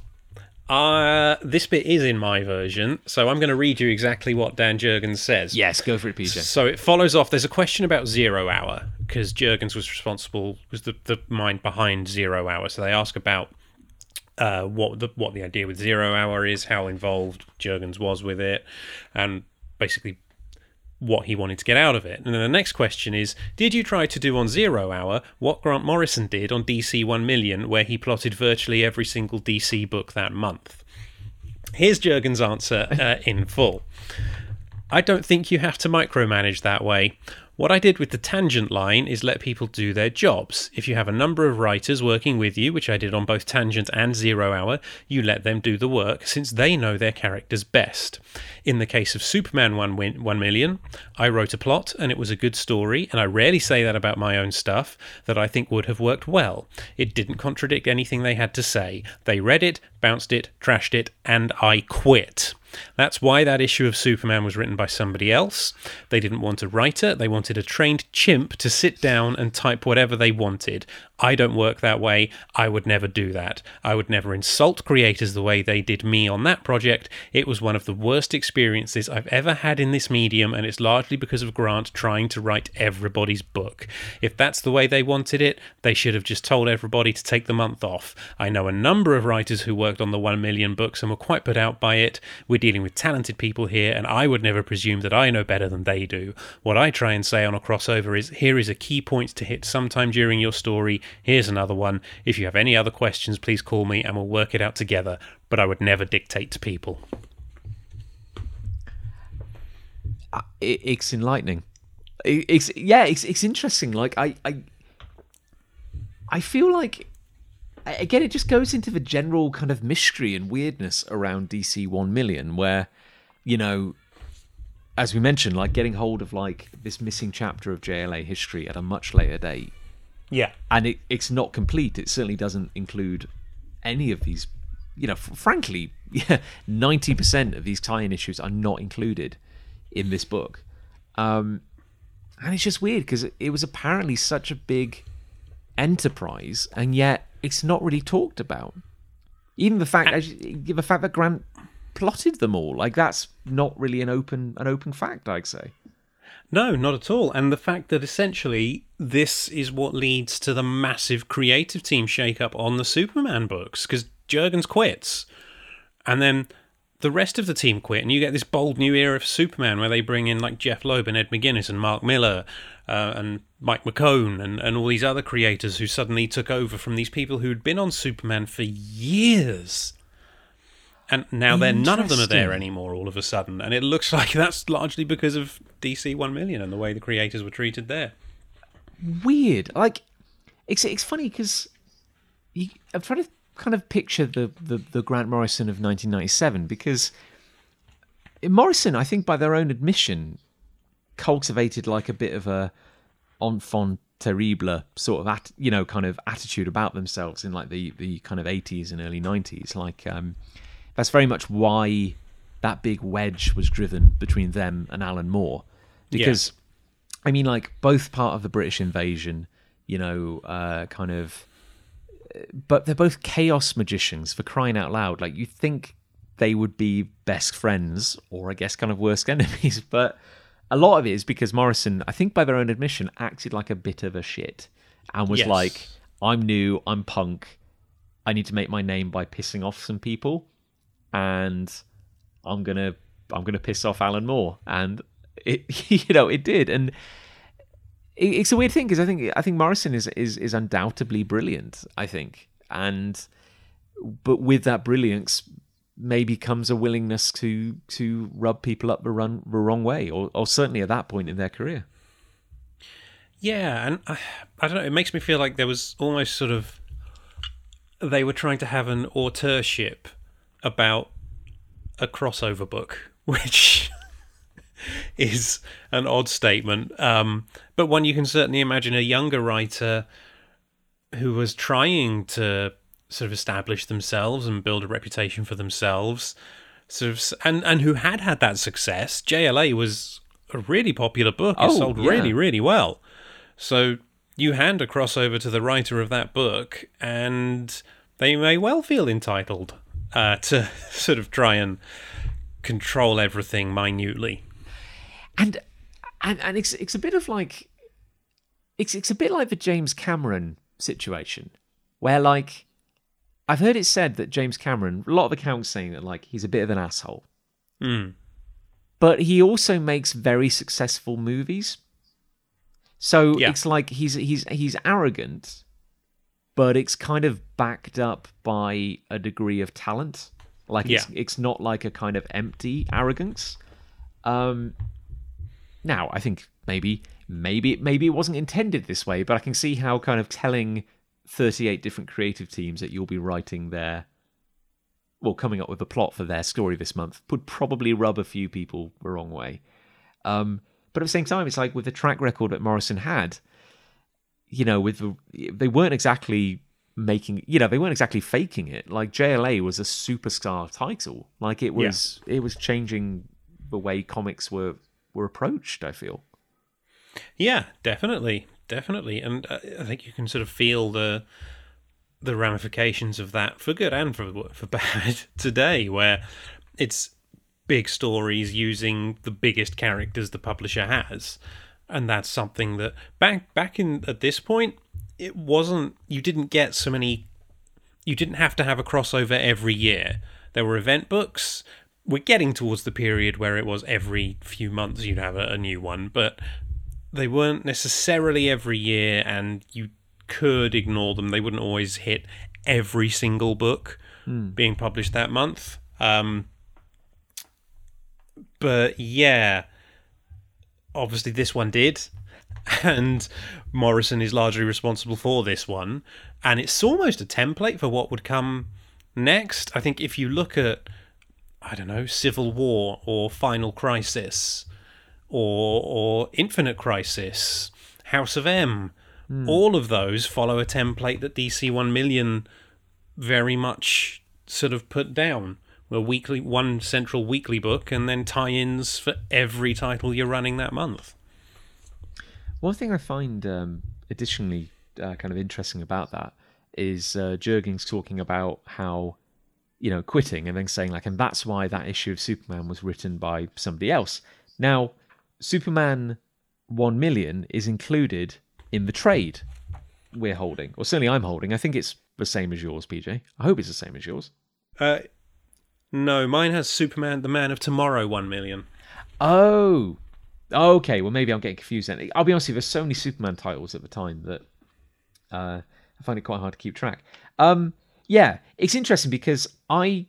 uh, this bit is in my version, so I'm going to read you exactly what Dan Jurgens says. yes, go for it, PJ. So it follows off. There's a question about Zero Hour because Jurgens was responsible, was the, the mind behind Zero Hour. So they ask about uh, what the what the idea with Zero Hour is, how involved Jurgens was with it, and basically what he wanted to get out of it. And then the next question is Did you try to do on Zero Hour what Grant Morrison did on DC 1 Million, where he plotted virtually every single DC book that month? Here's Jurgen's answer uh, in full. I don't think you have to micromanage that way. What I did with the tangent line is let people do their jobs. If you have a number of writers working with you, which I did on both Tangent and Zero Hour, you let them do the work since they know their characters best. In the case of Superman 1, win- 1 Million, I wrote a plot and it was a good story, and I rarely say that about my own stuff, that I think would have worked well. It didn't contradict anything they had to say. They read it, bounced it, trashed it, and I quit. That's why that issue of Superman was written by somebody else. They didn't want a writer, they wanted a trained chimp to sit down and type whatever they wanted. I don't work that way. I would never do that. I would never insult creators the way they did me on that project. It was one of the worst experiences I've ever had in this medium, and it's largely because of Grant trying to write everybody's book. If that's the way they wanted it, they should have just told everybody to take the month off. I know a number of writers who worked on the 1 million books and were quite put out by it. We're dealing with talented people here, and I would never presume that I know better than they do. What I try and say on a crossover is here is a key point to hit sometime during your story. Here's another one. If you have any other questions, please call me and we'll work it out together. But I would never dictate to people. Uh, it, it's enlightening. It's yeah, it's it's interesting. Like I I I feel like again, it just goes into the general kind of mystery and weirdness around DC One Million, where you know, as we mentioned, like getting hold of like this missing chapter of JLA history at a much later date, Yeah. and it, it's not complete. It certainly doesn't include any of these. You know, f- frankly, yeah, ninety percent of these tie-in issues are not included in this book, um, and it's just weird because it, it was apparently such a big enterprise, and yet it's not really talked about. Even the fact, you- the fact that Grant plotted them all, like that's not really an open an open fact. I'd say. No, not at all. And the fact that essentially this is what leads to the massive creative team shakeup on the Superman books because Jurgens quits. And then the rest of the team quit, and you get this bold new era of Superman where they bring in like Jeph Loeb and Ed McGuinness and Mark Millar uh, and Mike McKone and, and all these other creators who suddenly took over from these people who'd been on Superman for years. And now they're none of them are there anymore all of a sudden. And it looks like that's largely because of DC 1 million and the way the creators were treated there. weird. Like, it's it's funny because I'm trying to kind of picture the, the the Grant Morrison of 1997 because Morrison, I think, by their own admission, cultivated like a bit of a enfant terrible sort of at you know kind of attitude about themselves in like the the kind of 80s and early 90s. Like, um, that's very much why that big wedge was driven between them and Alan Moore because. I mean, like both part of the British invasion, you know, uh, kind of, but they're both chaos magicians for crying out loud. Like you think they would be best friends, or I guess kind of worst enemies, but a lot of it is because Morrison, I think by their own admission, acted like a bit of a shit and was Yes. like, "I'm new, I'm punk, I need to make my name by pissing off some people, and I'm gonna, I'm gonna piss off Alan Moore." And it, you know, it did, and it's a weird thing because I think I think Morrison is is is undoubtedly brilliant. I think, and but with that brilliance maybe comes a willingness to to rub people up the run the wrong way, or or certainly at that point in their career. Yeah, and I, I don't know. It makes me feel like there was almost sort of they were trying to have an authorship about a crossover book, which is an odd statement, um, but one you can certainly imagine a younger writer who was trying to sort of establish themselves and build a reputation for themselves, sort of, and and who had had that success. JLA was a really popular book. It Oh, sold yeah. really, really well. So you hand a crossover to the writer of that book, and they may well feel entitled uh, to sort of try and control everything minutely. And and and it's it's a bit of like it's it's a bit like the James Cameron situation where like I've heard it said that James Cameron a lot of accounts saying that like he's a bit of an asshole. Hmm. but he also makes very successful movies. So Yeah. it's like he's he's he's arrogant but it's kind of backed up by a degree of talent. Like it's it's not like a kind of empty arrogance. Um now, I think maybe, maybe, maybe it wasn't intended this way, but I can see how kind of telling 38 different creative teams that you'll be writing their, well, coming up with a plot for their story this month would probably rub a few people the wrong way. Um, but at the same time, it's like with the track record that Morrison had, you know, with the, they weren't exactly making, you know, they weren't exactly faking it. Like JLA was a superstar title. Like it was, it was changing the way comics were were approached. I feel. Yeah, definitely, definitely, and uh, I think you can sort of feel the the ramifications of that for good and for for bad today, where it's big stories using the biggest characters the publisher has, and that's something that back back in at this point it wasn't. You didn't get so many. You didn't have to have a crossover every year. There were event books. We're getting towards the period where it was every few months you'd have a, a new one, but they weren't necessarily every year and you could ignore them they wouldn't always hit every single book being published that month um, but yeah obviously this one did and Morrison is largely responsible for this one. And it's almost a template for what would come next. I think if you look at, I don't know, Civil War or Final Crisis or or Infinite Crisis, House of M, all of those follow a template that DC One Million very much sort of put down. A weekly, one central weekly book, and then tie-ins for every title you're running that month. One thing I find um, additionally uh, kind of interesting about that is uh, Jurgens talking about how, you know, quitting and then saying, like, and that's why that issue of Superman was written by somebody else. Now, Superman 1 million is included in the trade we're holding, or certainly I'm holding. I think it's the same as yours, PJ. I hope it's the same as yours. Uh, no, mine has Superman, the Man of Tomorrow, one million. Oh, okay. Well, maybe I'm getting confused. Then I'll be honest with you. There's so many Superman titles at the time that uh, I find it quite hard to keep track. Um, yeah, it's interesting because I,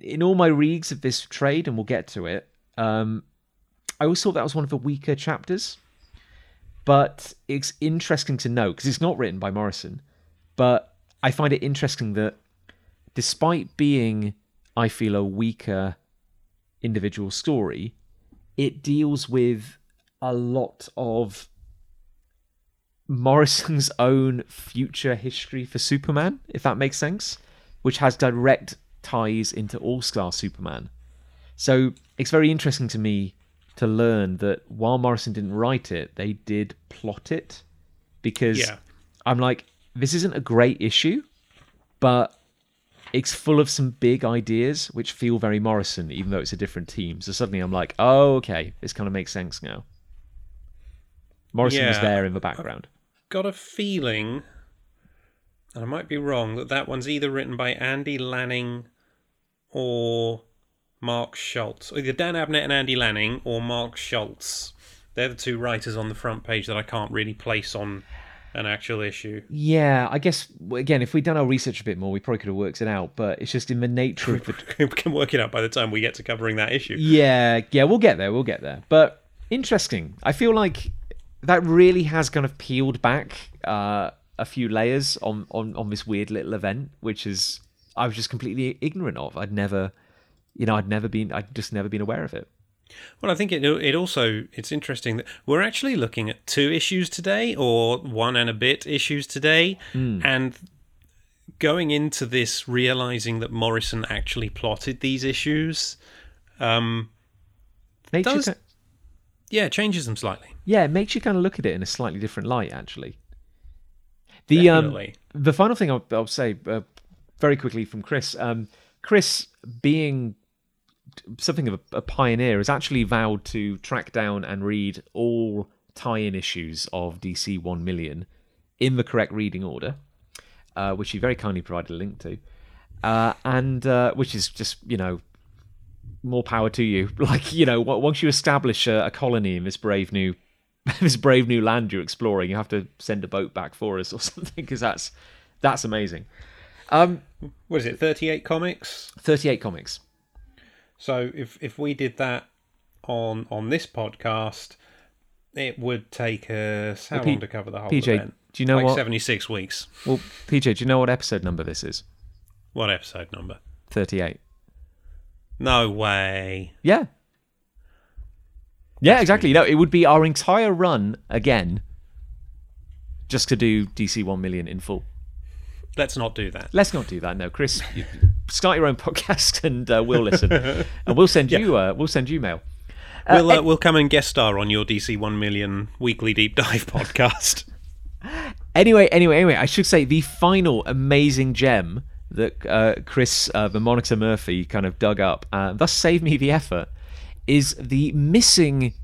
in all my reads of this trade, and we'll get to it. Um, I always thought that was one of the weaker chapters, but it's interesting to know because it's not written by Morrison. But I find it interesting that, despite being, I feel, a weaker individual story, it deals with a lot of Morrison's own future history for Superman, if that makes sense, which has direct ties into All Star Superman. So it's very interesting to me to learn that while Morrison didn't write it, they did plot it because Yeah. I'm like, this isn't a great issue, but it's full of some big ideas which feel very Morrison, even though it's a different team. So suddenly I'm like, oh, okay, this kind of makes sense now. Morrison was there in the background. Got a feeling, and I might be wrong, that that one's either written by Andy Lanning or Mark Schultz. Either Dan Abnett and Andy Lanning or Mark Schultz. They're the two writers on the front page that I can't really place on an actual issue. Yeah, I guess again, if we'd done our research a bit more, we probably could have worked it out. But it's just in the nature of the we can work it out by the time we get to covering that issue. Yeah, yeah, we'll get there. We'll get there. But interesting. I feel like that really has kind of peeled back uh, a few layers on, on on this weird little event, which is I was just completely ignorant of. I'd never, you know, I'd never been, I'd just never been aware of it. Well, I think it it also it's interesting that we're actually looking at two issues today, or one and a bit issues today, and going into this realizing that Morrison actually plotted these issues, um, you Does- yeah, changes them slightly. yeah, it makes you kind of look at it in a slightly different light, actually. The um, the final thing I'll, I'll say uh, very quickly from Chris, um, Chris being something of a, a pioneer has actually vowed to track down and read all tie-in issues of DC One Million in the correct reading order, uh, which he very kindly provided a link to, uh, and uh, which is just you know more power to you. Like you know, once you establish a, a colony in this brave new this brave new land you're exploring, you have to send a boat back for us or something because that's that's amazing. Um, What is it? Thirty-eight comics. 38 comics. So if if we did that on on this podcast, it would take us how Well, P- long to cover the whole PJ, event? do you know like what? seventy-six weeks. Well, PJ, do you know what episode number this is? What episode number? 38. No way. Yeah. Yeah, exactly. No, it would be our entire run again just to do DC 1 million in full. Let's not do that. Let's not do that. No, Chris, you start your own podcast and uh, we'll listen. and we'll send you uh, we'll send you mail. We'll uh, we'll come and guest star on your DC One Million weekly deep dive podcast. Anyway, anyway, anyway, I should say the final amazing gem that uh, Chris, uh, the Monitor Murphy, kind of dug up, uh, thus saved me the effort, is the missing,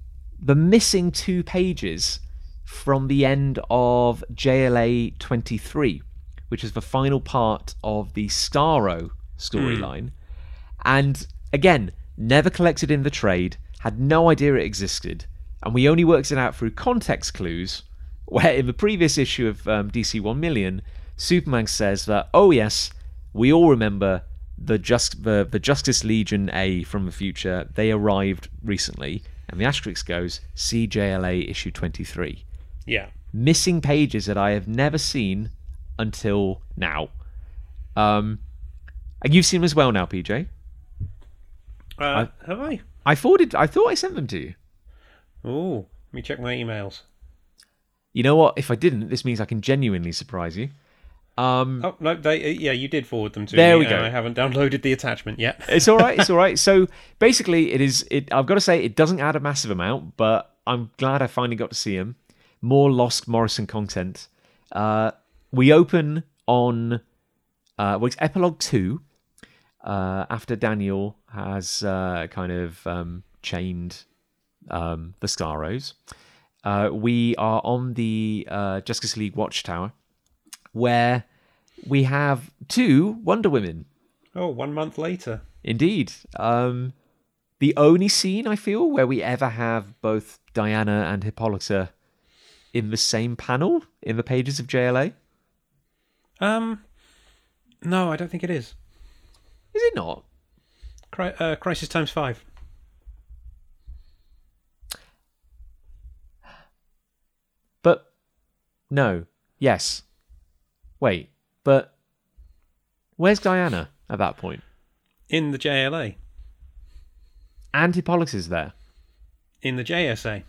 the missing two pages from the end of JLA 23, which is the final part of the Starro storyline. And again, never collected in the trade, had no idea it existed, and we only worked it out through context clues. Where in the previous issue of um, DC 1 Million, Superman says that, oh yes, we all remember the just the, the Justice Legion A from the future. They arrived recently. and the asterisk goes CJLA issue 23. Yeah. Missing pages that I have never seen until now. Um, and you've seen them as well now, PJ. Uh, have I? I forwarded. I thought I sent them to you. Oh, let me check my emails. You know what? If I didn't, this means I can genuinely surprise you. Um, Oh no, they uh, yeah, you did forward them to There me. we go. I haven't downloaded the attachment yet. it's all right. It's all right. So basically, it is. It. I've got to say, it doesn't add a massive amount, but I'm glad I finally got to see him. More Lost Morrison content. Uh, we open on. Uh, well, it's epilogue two. Uh, after Daniel has uh, kind of um, chained um, the Starros, uh, we are on the uh, Justice League Watchtower, where we have two Wonder Women Oh, one month later. Indeed. Um, the only scene I feel where we ever have both Diana and Hippolyta in the same panel in the pages of JLA. Um, no, I don't think it is. Is it not? Cri- uh, Crisis Times Five. But no. Yes. Wait. But where's Diana at that point? In the JLA. And is there. In the JSA.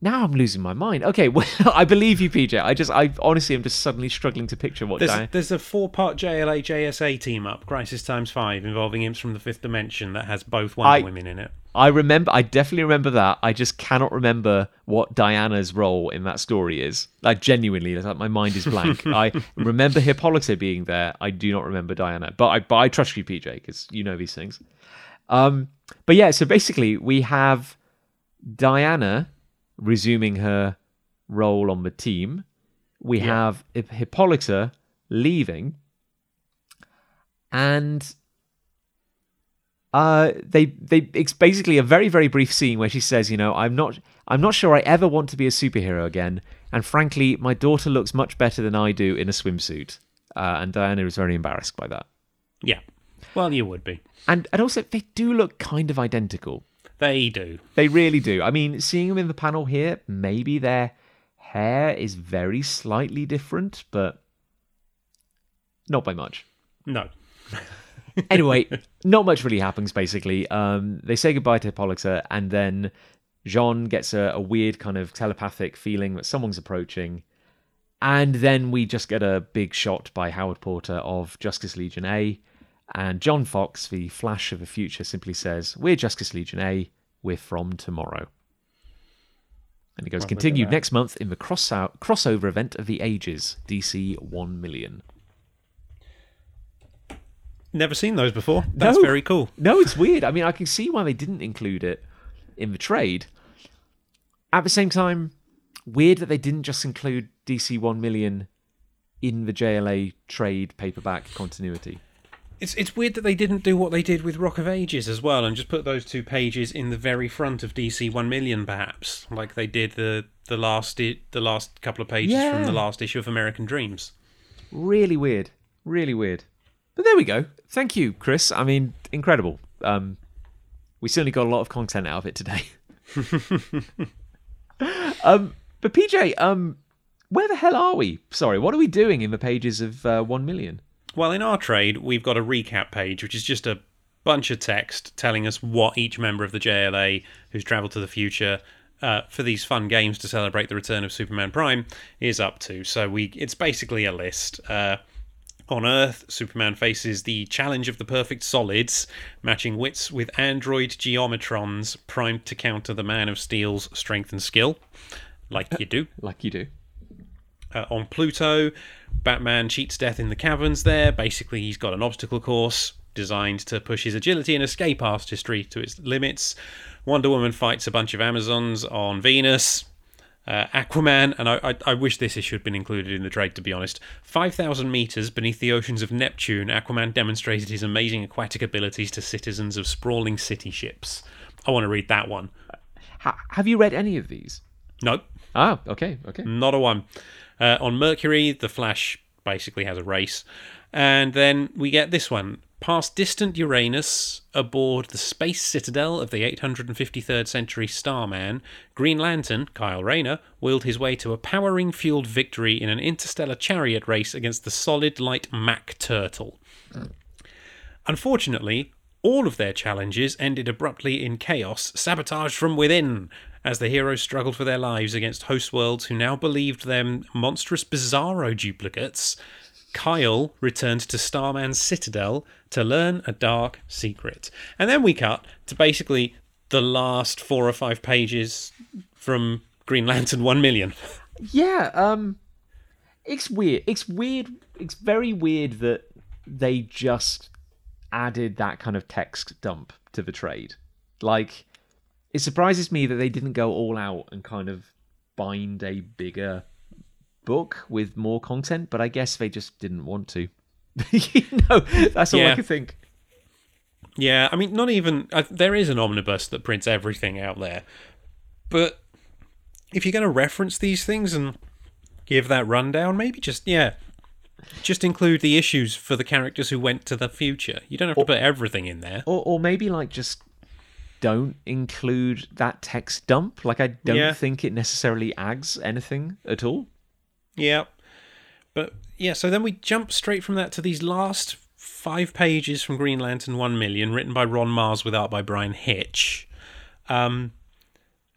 Now I'm losing my mind. Okay, well, I believe you, PJ. I just, I honestly am just suddenly struggling to picture what There's, Diana. there's a four part JLA JSA team up, Crisis Times 5, involving imps from the fifth dimension that has both Wonder I- Women in it. I remember. I definitely remember that. I just cannot remember what Diana's role in that story is. Like genuinely, like my mind is blank. I remember Hippolyta being there. I do not remember Diana. But I, but I trust you, PJ, because you know these things. Um, but yeah, so basically we have Diana resuming her role on the team. We have Hip- Hippolyta leaving, and uh they they it's basically a very very brief scene where she says you know i'm not i'm not sure i ever want to be a superhero again and frankly my daughter looks much better than i do in a swimsuit uh, and diana is very embarrassed by that Yeah. Well, you would be. and and also they do look kind of identical They do. they really do i mean seeing them in the panel here maybe their hair is very slightly different but not by much No. anyway, not much really happens basically. Um, they say goodbye to Hippolyta, and then J'onn gets a, a weird kind of telepathic feeling that someone's approaching. And then we just get a big shot by Howard Porter of Justice Legion A. And John Fox, the Flash of the future, simply says, We're Justice Legion A. We're from tomorrow. And he goes, Well, continued next month in the cross crossover event of the ages, DC 1 million. Never seen those before. That's No. very cool. No, it's weird. I mean, I can see why they didn't include it in the trade. At the same time, weird that they didn't just include DC 1 million in the JLA trade paperback continuity. It's it's weird that they didn't do what they did with Rock of Ages as well, and just put those two pages in the very front of DC One Million, perhaps, like they did the the last i- the last couple of pages from the last issue of American Dreams. Really weird. Really weird. But there we go. Thank you, Chris. I mean, incredible. Um, we certainly got a lot of content out of it today. um, but PJ, um, where the hell are we? Sorry, what are we doing in the pages of uh, 1 million? Well, in our trade, we've got a recap page, which is just a bunch of text telling us what each member of the JLA who's travelled to the future uh, for these fun games to celebrate the return of Superman Prime is up to. So we, it's basically a list. Uh, on Earth, Superman faces the challenge of the perfect solids, matching wits with android geometrons primed to counter the Man of Steel's strength and skill, like you do. Like you do. Uh, on Pluto, Batman cheats death in the caverns there. Basically, he's got an obstacle course designed to push his agility and escape artistry to its limits. Wonder Woman fights a bunch of Amazons on Venus. Uh, Aquaman, and I, I, I wish this issue had been included in the trade, to be honest. 5,000 metres beneath the oceans of Neptune, Aquaman demonstrated his amazing aquatic abilities to citizens of sprawling city ships. I want to read that one. Ha- have you read any of these? Nope. Ah, okay, okay. Not a one. Uh, on Mercury, the Flash basically has a race. And then we get this one Past distant Uranus, aboard the space citadel of the 853rd century Starman, Green Lantern, Kyle Rayner, wheeled his way to a powering fueled victory in an interstellar chariot race against the solid light Mac Turtle. Unfortunately, all of their challenges ended abruptly in chaos, sabotage from within, as the heroes struggled for their lives against host worlds who now believed them monstrous Bizarro duplicates. Kyle returned to Starman's citadel to learn a dark secret. And then we cut to basically the last four or five pages from Green Lantern 1 million. Yeah, um it's weird. It's weird. It's very weird that they just added that kind of text dump to the trade. Like it surprises me that they didn't go all out and kind of bind a bigger book with more content, but I guess they just didn't want to. you know, that's all Yeah. I can think. Yeah, I mean, not even. Uh, there is an omnibus that prints everything out there. But if you're going to reference these things and give that rundown, maybe just, yeah, just include the issues for the characters who went to the future. You don't have to put everything in there. Or, or maybe like just don't include that text dump. Like I don't Yeah. think it necessarily adds anything at all. Yeah. But yeah, so then we jump straight from that to these last five pages from Green Lantern 1 Million, written by Ron Marz with art by Bryan Hitch. Um,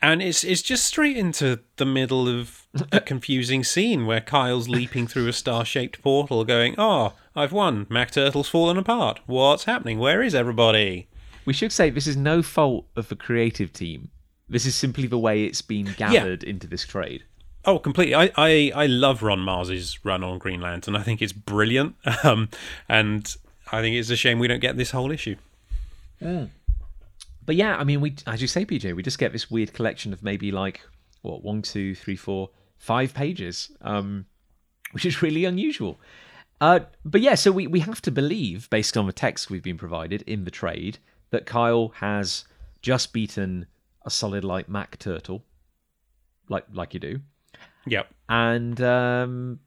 and it's it's just straight into the middle of a confusing scene where Kyle's leaping through a star-shaped portal, going, "Oh, I've won! Mac Turtle's fallen apart. What's happening? Where is everybody?" We should say this is no fault of the creative team. This is simply the way it's been gathered into this trade. Oh, completely. I, I, I love Ron Marz's run on Green Lantern. I think it's brilliant. Um, and I think it's a shame we don't get this whole issue. But yeah, I mean, we as you say, PJ, we just get this weird collection of maybe like what one, two, three, four, five pages, um, which is really unusual. Uh, but yeah, so we, we have to believe, based on the text we've been provided in the trade, that Kyle has just beaten a solid like Mac turtle, like like you do, Yep. and um,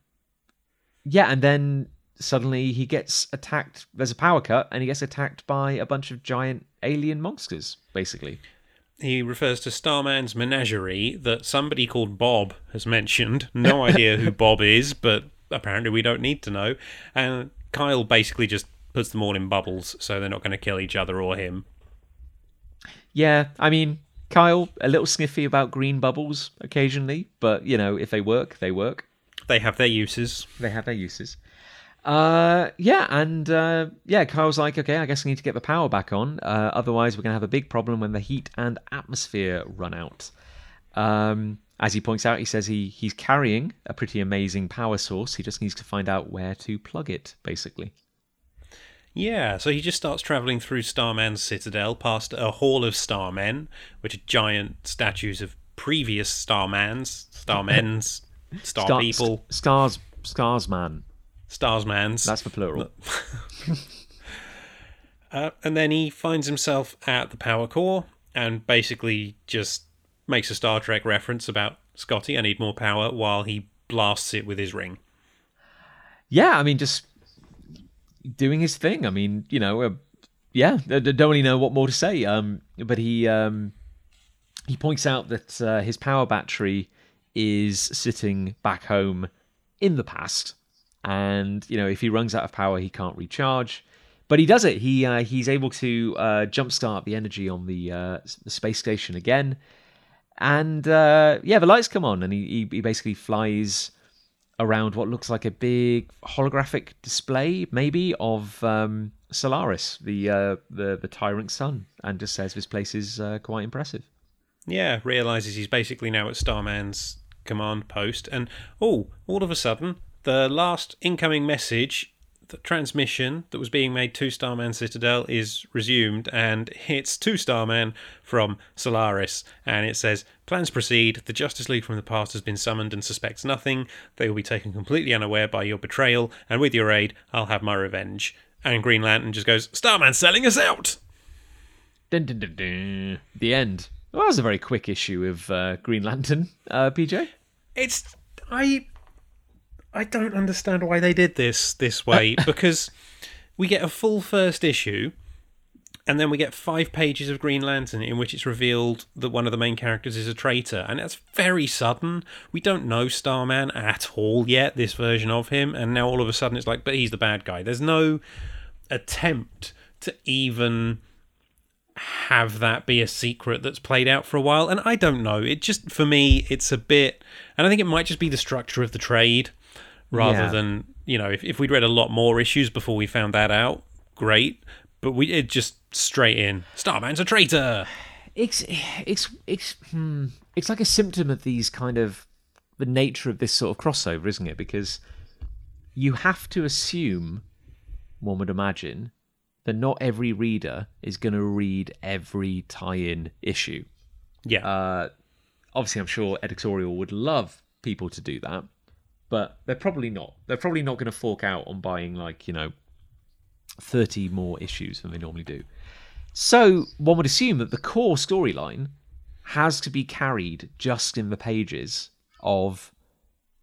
yeah, and then suddenly he gets attacked. There's a power cut, and he gets attacked by a bunch of giant alien monsters, basically. He refers to Starman's menagerie that somebody called Bob has mentioned. No idea who Bob is, but apparently we don't need to know. And Kyle basically just puts them all in bubbles so they're not going to kill each other or him. Yeah, I mean, Kyle, a little sniffy about green bubbles occasionally, but you know, if they work, they work. They have their uses. They have their uses. Uh, yeah, and uh, yeah, Kyle's like, okay, I guess I need to get the power back on. Uh, otherwise, we're gonna have a big problem when the heat and atmosphere run out. Um, as he points out, he says he he's carrying a pretty amazing power source. He just needs to find out where to plug it, basically. Yeah, so he just starts travelling through Starman's citadel past a hall of starmen, which are giant statues of previous starmans, starmen's, star Star- people, stars, stars, man. starsmans. That's the plural. Uh, and then he finds himself at the power core and basically just makes a Star Trek reference about Scotty, I need more power, while he blasts it with his ring. yeah, I mean, just doing his thing. I mean, you know, uh, yeah, I don't really know what more to say. Um, but he um, he points out that uh, his power battery is sitting back home in the past, and you know, if he runs out of power, he can't recharge. But he does it. He uh, he's able to uh, jumpstart the energy on the, uh, the space station again, and uh, yeah, the lights come on, and he, he he basically flies around what looks like a big holographic display, maybe of um, Solaris, the uh, the the tyrant sun, and just says this place is uh, quite impressive. Yeah, realizes he's basically now at Starman's command post, and oh, all of a sudden, the last incoming message, the transmission that was being made to Starman Citadel is resumed, and it's to Starman from Solaris, and it says, "Plans proceed. The Justice League from the past has been summoned and suspects nothing. They will be taken completely unaware by your betrayal, and with your aid, I'll have my revenge." And Green Lantern just goes, "Starman's selling us out." Dun, dun, dun, dun. The end. Well, that was a very quick issue of uh, Green Lantern, uh, PJ. it's I I don't understand why they did this this way because we get a full first issue, and then we get five pages of Green Lantern in which it's revealed that one of the main characters is a traitor, and that's very sudden. We don't know Starman at all yet, this version of him, and now all of a sudden it's like, but he's the bad guy. There's no attempt to even have that be a secret that's played out for a while, and I don't know. It just, for me, it's a bit, and I think it might just be the structure of the trade rather Yeah. than, you know, if, if we'd read a lot more issues before we found that out, great. But we it just straight in. Starman's a traitor. It's it's it's hmm, it's like a symptom of these kind of the nature of this sort of crossover, isn't it? Because you have to assume, one would imagine, that not every reader is going to read every tie-in issue. Yeah. Uh, obviously, I'm sure editorial would love people to do that, but they're probably not. They're probably not going to fork out on buying like you know, thirty more issues than they normally do. So one would assume that the core storyline has to be carried just in the pages of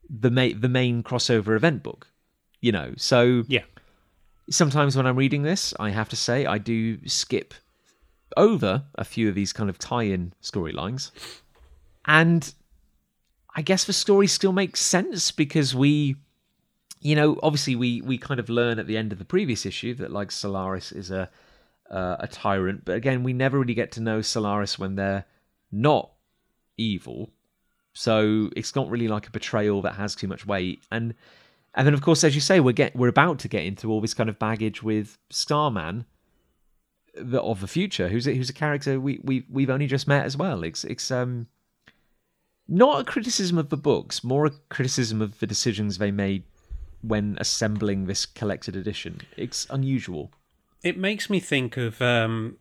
the ma- the main crossover event book. You know, so yeah. sometimes when I'm reading this, I have to say I do skip over a few of these kind of tie-in storylines, and I guess the story still makes sense because we, you know, obviously we we kind of learn at the end of the previous issue that like Solaris is a uh, a tyrant, but again, we never really get to know Solaris when they're not evil. So it's not really like a betrayal that has too much weight, and and then of course, as you say, we're get we're about to get into all this kind of baggage with Starman, the, of the future, who's a, who's a character we we we've only just met as well. It's it's um not a criticism of the books, more a criticism of the decisions they made when assembling this collected edition. It's unusual. It makes me think of. Um,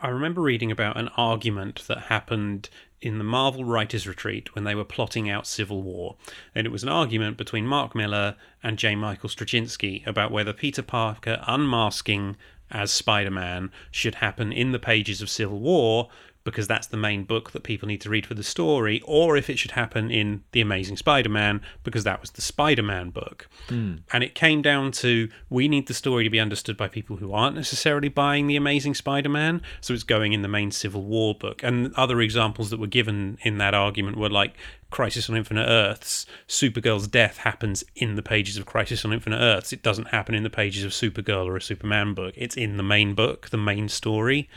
I remember reading about an argument that happened in the Marvel Writers' Retreat when they were plotting out Civil War. And it was an argument between Mark Millar and J. Michael Straczynski about whether Peter Parker unmasking as Spider Man should happen in the pages of Civil War because that's the main book that people need to read for the story, or if it should happen in The Amazing Spider Man because that was the Spider Man book. Hmm. And it came down to we need the story to be understood by people who aren't necessarily buying The Amazing Spider Man, so it's going in the main Civil War book. And other examples that were given in that argument were like Crisis on Infinite Earths, Supergirl's death happens in the pages of Crisis on Infinite Earths. It doesn't happen in the pages of Supergirl or a Superman book. It's in the main book, the main story.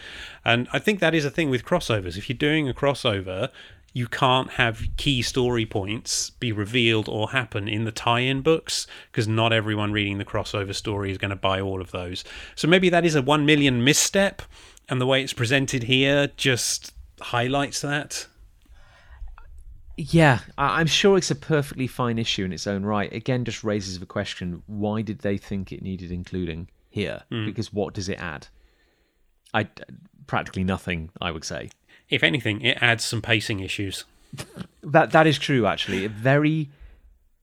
And I think that is a thing with crossovers. If you're doing a crossover, you can't have key story points be revealed or happen in the tie-in books because not everyone reading the crossover story is going to buy all of those. So maybe that is a 1 million misstep and the way it's presented here just highlights that. Yeah, I'm sure it's a perfectly fine issue in its own right. Again, just raises the question: Why did they think it needed including here? Because what does it add? I practically nothing, I would say. If anything, it adds some pacing issues. That that is true. Actually, a very,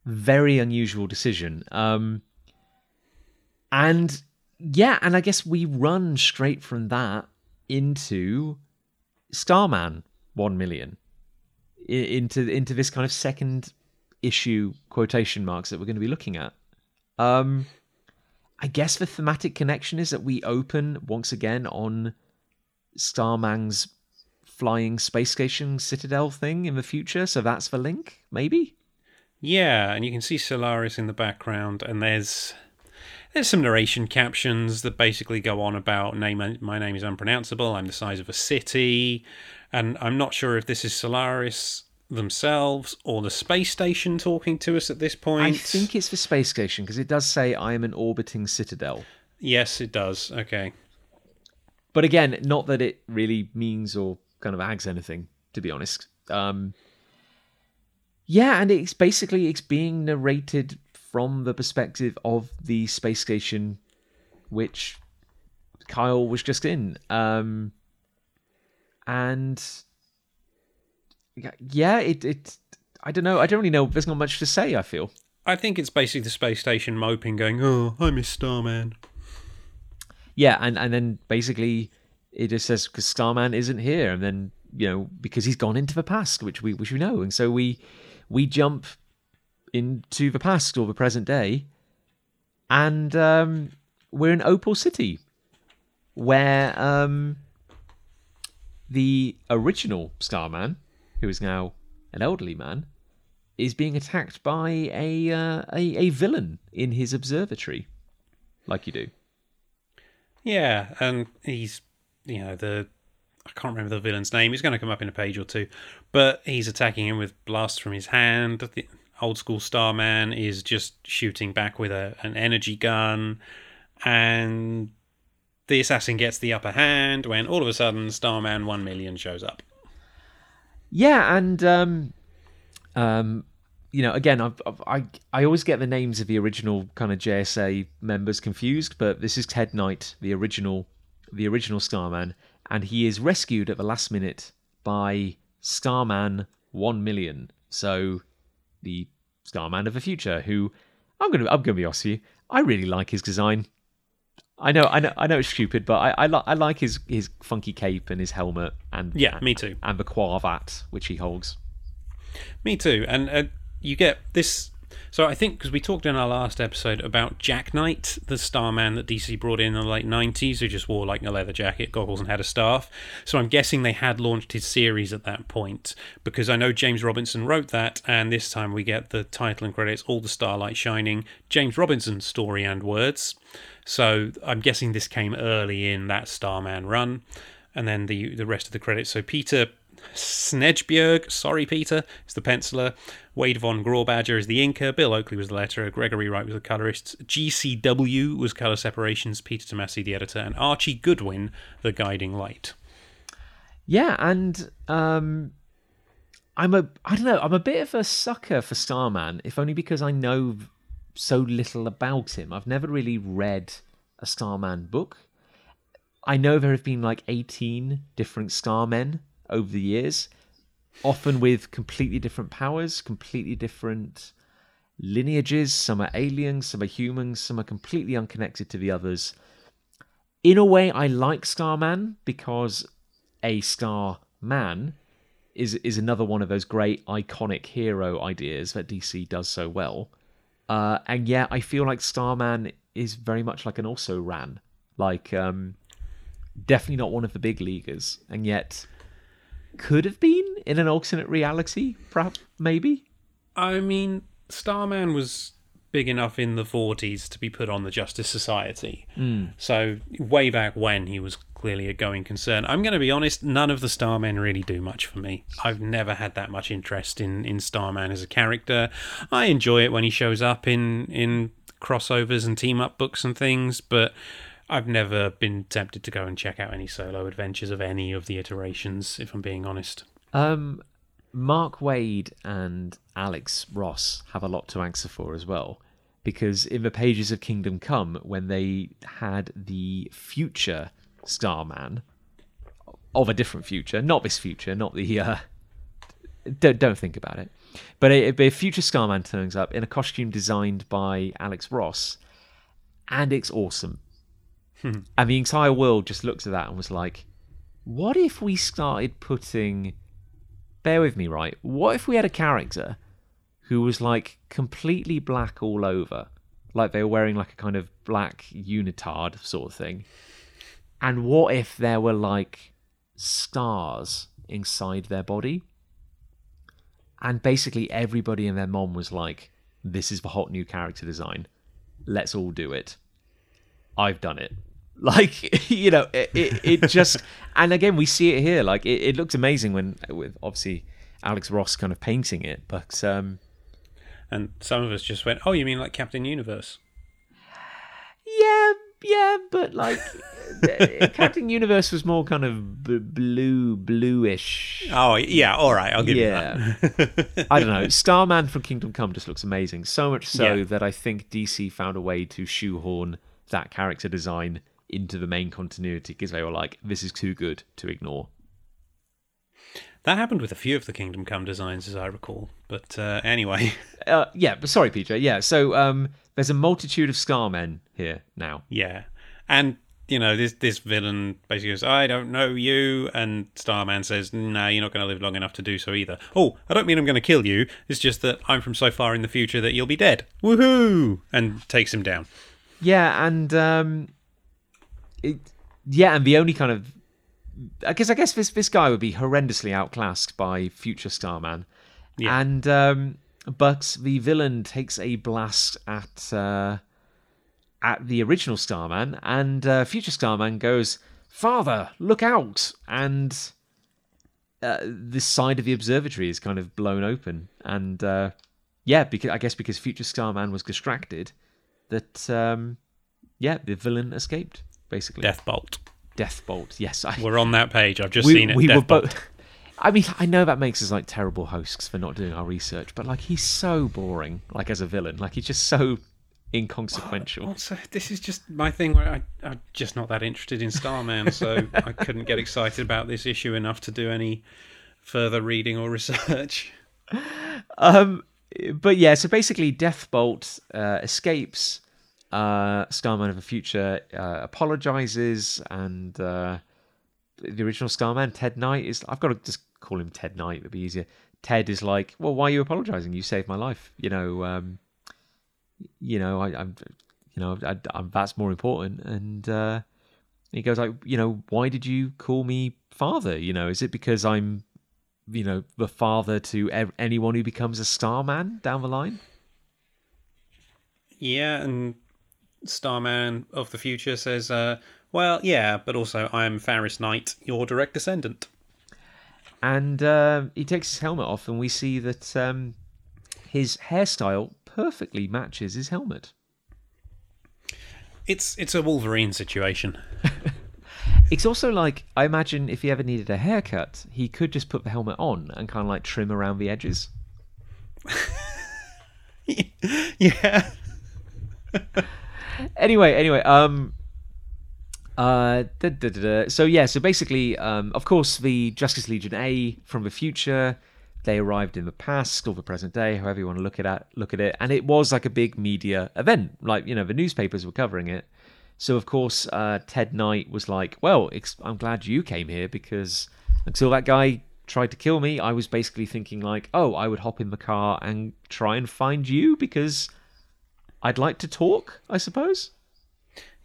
very unusual decision. Um, and yeah, and I guess we run straight from that into Starman One Million, i- into into this kind of second issue quotation marks that we're going to be looking at. Um, I guess the thematic connection is that we open once again on Starman's flying space station citadel thing in the future, so that's the link, maybe. Yeah, and you can see Solaris in the background, and there's there's some narration captions that basically go on about name. My name is unpronounceable. I'm the size of a city, and I'm not sure if this is Solaris themselves or the space station talking to us at this point. I think it's the space station because it does say I am an orbiting citadel. yes, it does. Okay. But again, not that it really means or kind of adds anything, to be honest. Um, yeah, and it's basically it's being narrated from the perspective of the space station, which Kyle was just in. Um, and yeah, it it I don't know. I don't really know. There's not much to say. I feel. I think it's basically the space station moping, going, "Oh, I miss Starman." Yeah, and and then basically it just says because Starman isn't here, and then you know because he's gone into the past, which we which we know, and so we we jump into the past or the present day, and um, we're in Opal City, where um, the original Starman, who is now an elderly man, is being attacked by a uh, a, a villain in his observatory, like you do. Yeah, and he's you know the I can't remember the villain's name. He's going to come up in a page or two, but he's attacking him with blasts from his hand. The old school Starman is just shooting back with a, an energy gun, and the assassin gets the upper hand when all of a sudden Starman One Million shows up. Yeah, and um, um, you know, again, I've, I've, i I always get the names of the original kind of JSA members confused, but this is Ted Knight, the original, the original Starman, and he is rescued at the last minute by Starman One Million. So, the Starman of the future, who I'm gonna I'm gonna be honest with you, I really like his design. I know, I know, I know it's stupid, but I I, li- I like his his funky cape and his helmet and Yeah, me too. and the quavat which he holds. Me too. And uh, you get this. So I think because we talked in our last episode about Jack Knight, the Starman that DC brought in in the late '90s, who just wore like a leather jacket, goggles, and had a staff. So I'm guessing they had launched his series at that point because I know James Robinson wrote that, and this time we get the title and credits, all the starlight shining, James Robinson story and words. So I'm guessing this came early in that Starman run, and then the the rest of the credits. So Peter Snejbjerg, sorry Peter, is the penciler. Wade von Grawbadger is the inker. Bill Oakley was the letterer. Gregory Wright was the colorist. GCW was color separations. Peter Tomasi, the editor, and Archie Goodwin, the guiding light. Yeah, and um, I'm a I don't know I'm a bit of a sucker for Starman, if only because I know so little about him. I've never really read a Starman book. I know there have been like 18 different Starmen over the years, often with completely different powers, completely different lineages. Some are aliens, some are humans, some are completely unconnected to the others. In a way, I like Starman because a Star Man is is another one of those great iconic hero ideas that DC does so well. Uh, and yeah, I feel like Starman is very much like an also ran, like um, definitely not one of the big leaguers, and yet could have been in an alternate reality, perhaps maybe. I mean, Starman was big enough in the 40s to be put on the Justice Society. Hmm. So, way back when, he was clearly a going concern. I'm going to be honest, none of the Starmen really do much for me. I've never had that much interest in, in Starman as a character. I enjoy it when he shows up in, in crossovers and team up books and things, but I've never been tempted to go and check out any solo adventures of any of the iterations, if I'm being honest. Um, Mark Waid and Alex Ross have a lot to answer for as well, because in the pages of Kingdom Come, when they had the future Starman of a different future, not this future, not the uh, don't don't think about it, but a, a future Starman turns up in a costume designed by Alex Ross, and it's awesome. and the entire world just looked at that and was like, "What if we started putting?" bear with me, right? What if we had a character who was like completely black all over, like they were wearing like a kind of black unitard sort of thing? And what if there were like stars inside their body? And basically everybody and their mom was like, this is the hot new character design. Let's all do it. I've done it. Like you know, it, it, it just and again we see it here. Like it, it looks amazing when with obviously Alex Ross kind of painting it, but um, And some of us just went, "Oh, you mean like Captain Universe?" yeah, yeah, but like Captain Universe was more kind of b- blue, bluish. Oh, yeah. All right, I'll give Yeah. you that. I don't know. Starman from Kingdom Come just looks amazing. So much so Yeah. that I think DC found a way to shoehorn that character design into the main continuity because they were like, "This is too good to ignore." that happened with a few of the Kingdom Come designs, as I recall. But uh, anyway, Uh, yeah, but sorry, Peter. Yeah, so um, there's a multitude of Starmen here now. yeah, and you know this this villain basically goes, "I don't know you," and Starman says, "No, you're not going to live long enough to do so either." Oh, I don't mean I'm going to kill you. It's just that I'm from so far in the future that you'll be dead. Woohoo! And takes him down. Yeah, and um, it, yeah, and the only kind of, I guess, I guess this this guy would be horrendously outclassed by future Starman, Yeah. and um, but the villain takes a blast at uh, at the original Starman, and uh, future Starman goes, "Father, look out!" and uh, this side of the observatory is kind of blown open, and uh, yeah, because I guess because future Starman was distracted, that um, yeah, the villain escaped basically. Deathbolt. Deathbolt. Yes, I, We're on that page. I've just we, seen it. we were both. I mean, I know that makes us like terrible hosts for not doing our research, but like he's so boring, like as a villain, like he's just so inconsequential. Also, this is just my thing where I, I'm just not that interested in Starman, so I couldn't get excited about this issue enough to do any further reading or research. Um, but yeah, so basically, Deathbolt uh, escapes. Uh, Starman of the future uh, apologizes, and uh, the original Starman, Ted Knight, is. I've got to just call him Ted Knight. It'd be easier. Ted is like, well, why are you apologizing? You saved my life. You know, um, you know, I, I'm, you know, I, I'm, that's more important. And uh, he goes like, you know, why did you call me father? You know, is it because I'm you know the father to ev- anyone who becomes a starman down the line Yeah, and Starman of the future says, uh, well, yeah, but also I'm Farris Knight, your direct descendant. and uh, he takes his helmet off and we see that um, his hairstyle perfectly matches his helmet It's it's a Wolverine situation. it's also like i imagine if he ever needed a haircut he could just put the helmet on and kind of like trim around the edges yeah. anyway, anyway, um, uh, da, da, da, so yeah, so basically, um, of course, the Justice Legion A from the future, they arrived in the past or the present day, however you want to look at it, look at it, and it was like a big media event, like you know, the newspapers were covering it. So of course, uh, Ted Knight was like, "Well, ex- I'm glad you came here because until that guy." tried to kill me i was basically thinking like oh i would hop in the car and try and find you because I'd like to talk, I suppose.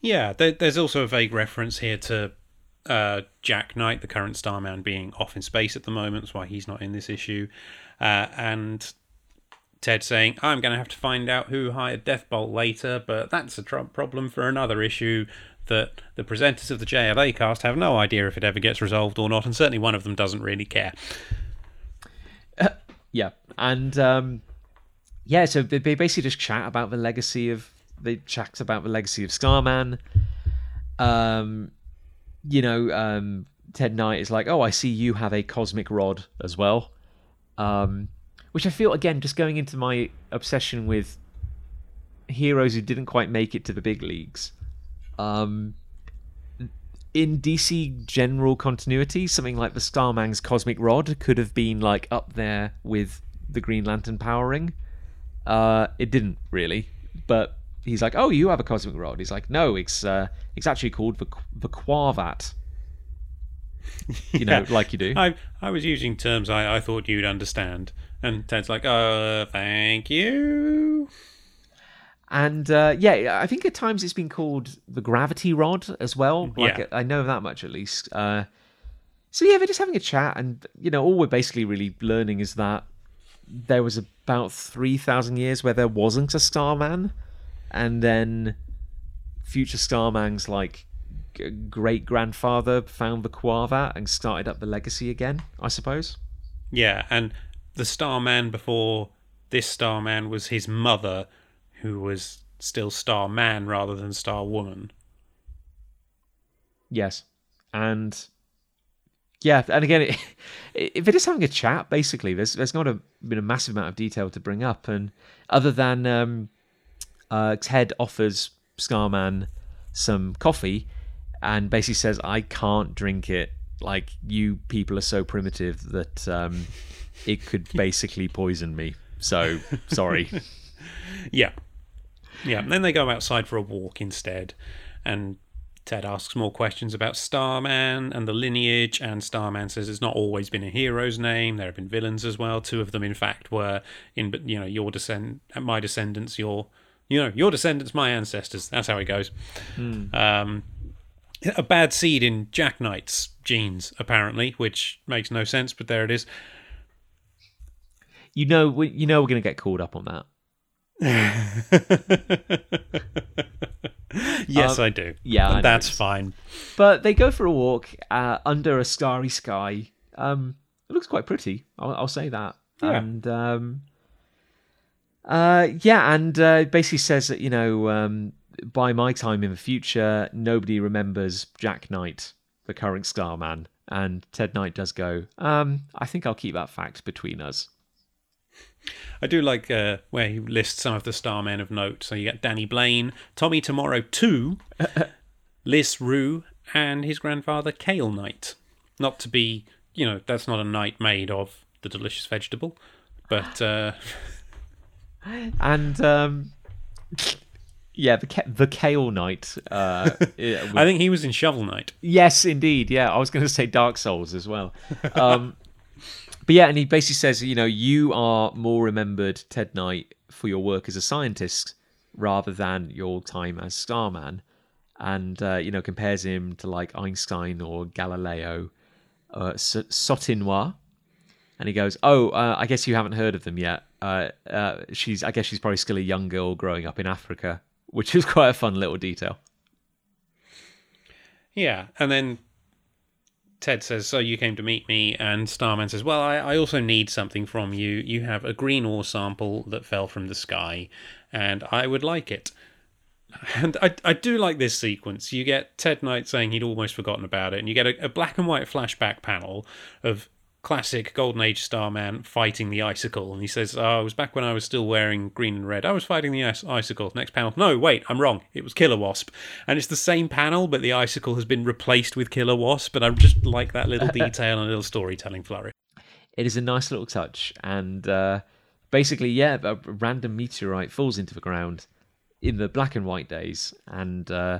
Yeah, there, there's also a vague reference here to uh, Jack Knight, the current Starman, being off in space at the moment. That's why he's not in this issue. Uh, and Ted saying, I'm going to have to find out who hired Deathbolt later, but that's a tr- problem for another issue that the presenters of the JLA cast have no idea if it ever gets resolved or not, and certainly one of them doesn't really care. Yeah, and um, yeah, so they, basically just chat about the legacy of they chat about the legacy of Starman. Um, you know, um, Ted Knight is like, "Oh, I see you have a cosmic rod as well," um, which I feel again just going into my obsession with heroes who didn't quite make it to the big leagues. Um, in DC general continuity, something like the Starman's cosmic rod could have been like up there with the Green Lantern power ring. Uh, it didn't really, but he's like, "Oh, you have a cosmic rod." He's like, "No, it's uh, it's actually called the the Quavat." You know, like you do. I I was using terms I, I thought you'd understand. And Ted's like, uh, thank you. And uh, yeah, I think at times it's been called the gravity rod as well. Like Yeah. I know that much at least. Uh, so yeah, they're just having a chat, and you know, all we're basically really learning is that there was about three thousand years where there wasn't a Starman, and then future Starman's like great grandfather found the Quavat and started up the legacy again. I suppose. Yeah, and the Starman before this Starman was his mother, who was still Starman rather than Starwoman. Yes, and yeah, and again, it, if it is having a chat, basically, there's there's not a, been a massive amount of detail to bring up, and other than um, uh, Ted offers Starman some coffee, and basically says, "I can't drink it. Like you people are so primitive that um, it could basically poison me. So sorry." Yeah. Yeah, and then they go outside for a walk instead, and Ted asks more questions about Starman and the lineage, and Starman says it's not always been a hero's name. There have been villains as well. Two of them, in fact, were in, but you know, your descend, my descendants, your You know, your descendants, my ancestors. That's how it goes. Um, a bad seed in Jack Knight's genes, apparently, which makes no sense, but there it is. You know, we, you know, we're going to get called up on that. Yes, Um, I do. yeah, I that's fine. But they go for a walk uh, under a starry sky. Um, it looks quite pretty. I'll, I'll say that. Yeah. And um, uh, yeah, and uh, basically says that you know um, by my time in the future, nobody remembers Jack Knight, the current Starman. And Ted Knight does go. Um, I think I'll keep that fact between us. I do like uh, where he lists some of the star men of note. So you get Danny Blaine, Tommy Tomorrow 2, Liz Rue, and his grandfather Kale Knight. Not to be, you know, that's not a knight made of the delicious vegetable, but uh, And um, yeah, the the Kale Knight. Uh, I think he was in Shovel Knight. Yes, indeed. Yeah, I was going to say Dark Souls as well. Um, but yeah, and he basically says, you know, you are more remembered, Ted Knight, for your work as a scientist rather than your time as Starman, and uh, you know compares him to like Einstein or Galileo, uh, Sotinois. And he goes, "Oh, uh, I guess you haven't heard of them yet. Uh, uh, she's, I guess she's probably still a young girl growing up in Africa, which is quite a fun little detail." Yeah, and then Ted says, "So you came to meet me," and Starman says, "Well, I, I also need something from you. You have a green ore sample that fell from the sky, and I would like it." And I, I do like this sequence. You get Ted Knight saying he'd almost forgotten about it, and you get a, a black and white flashback panel of classic Golden Age Starman fighting the icicle. And he says, Oh, it was back when I was still wearing green and red. I was fighting the ice- icicle. Next panel. No, wait, I'm wrong. It was Killer Wasp. And it's the same panel, but the icicle has been replaced with Killer Wasp. And I just like that little detail and a little storytelling flourish. it is a nice little touch and uh, basically yeah a a random meteorite falls into the ground in the black and white days and uh,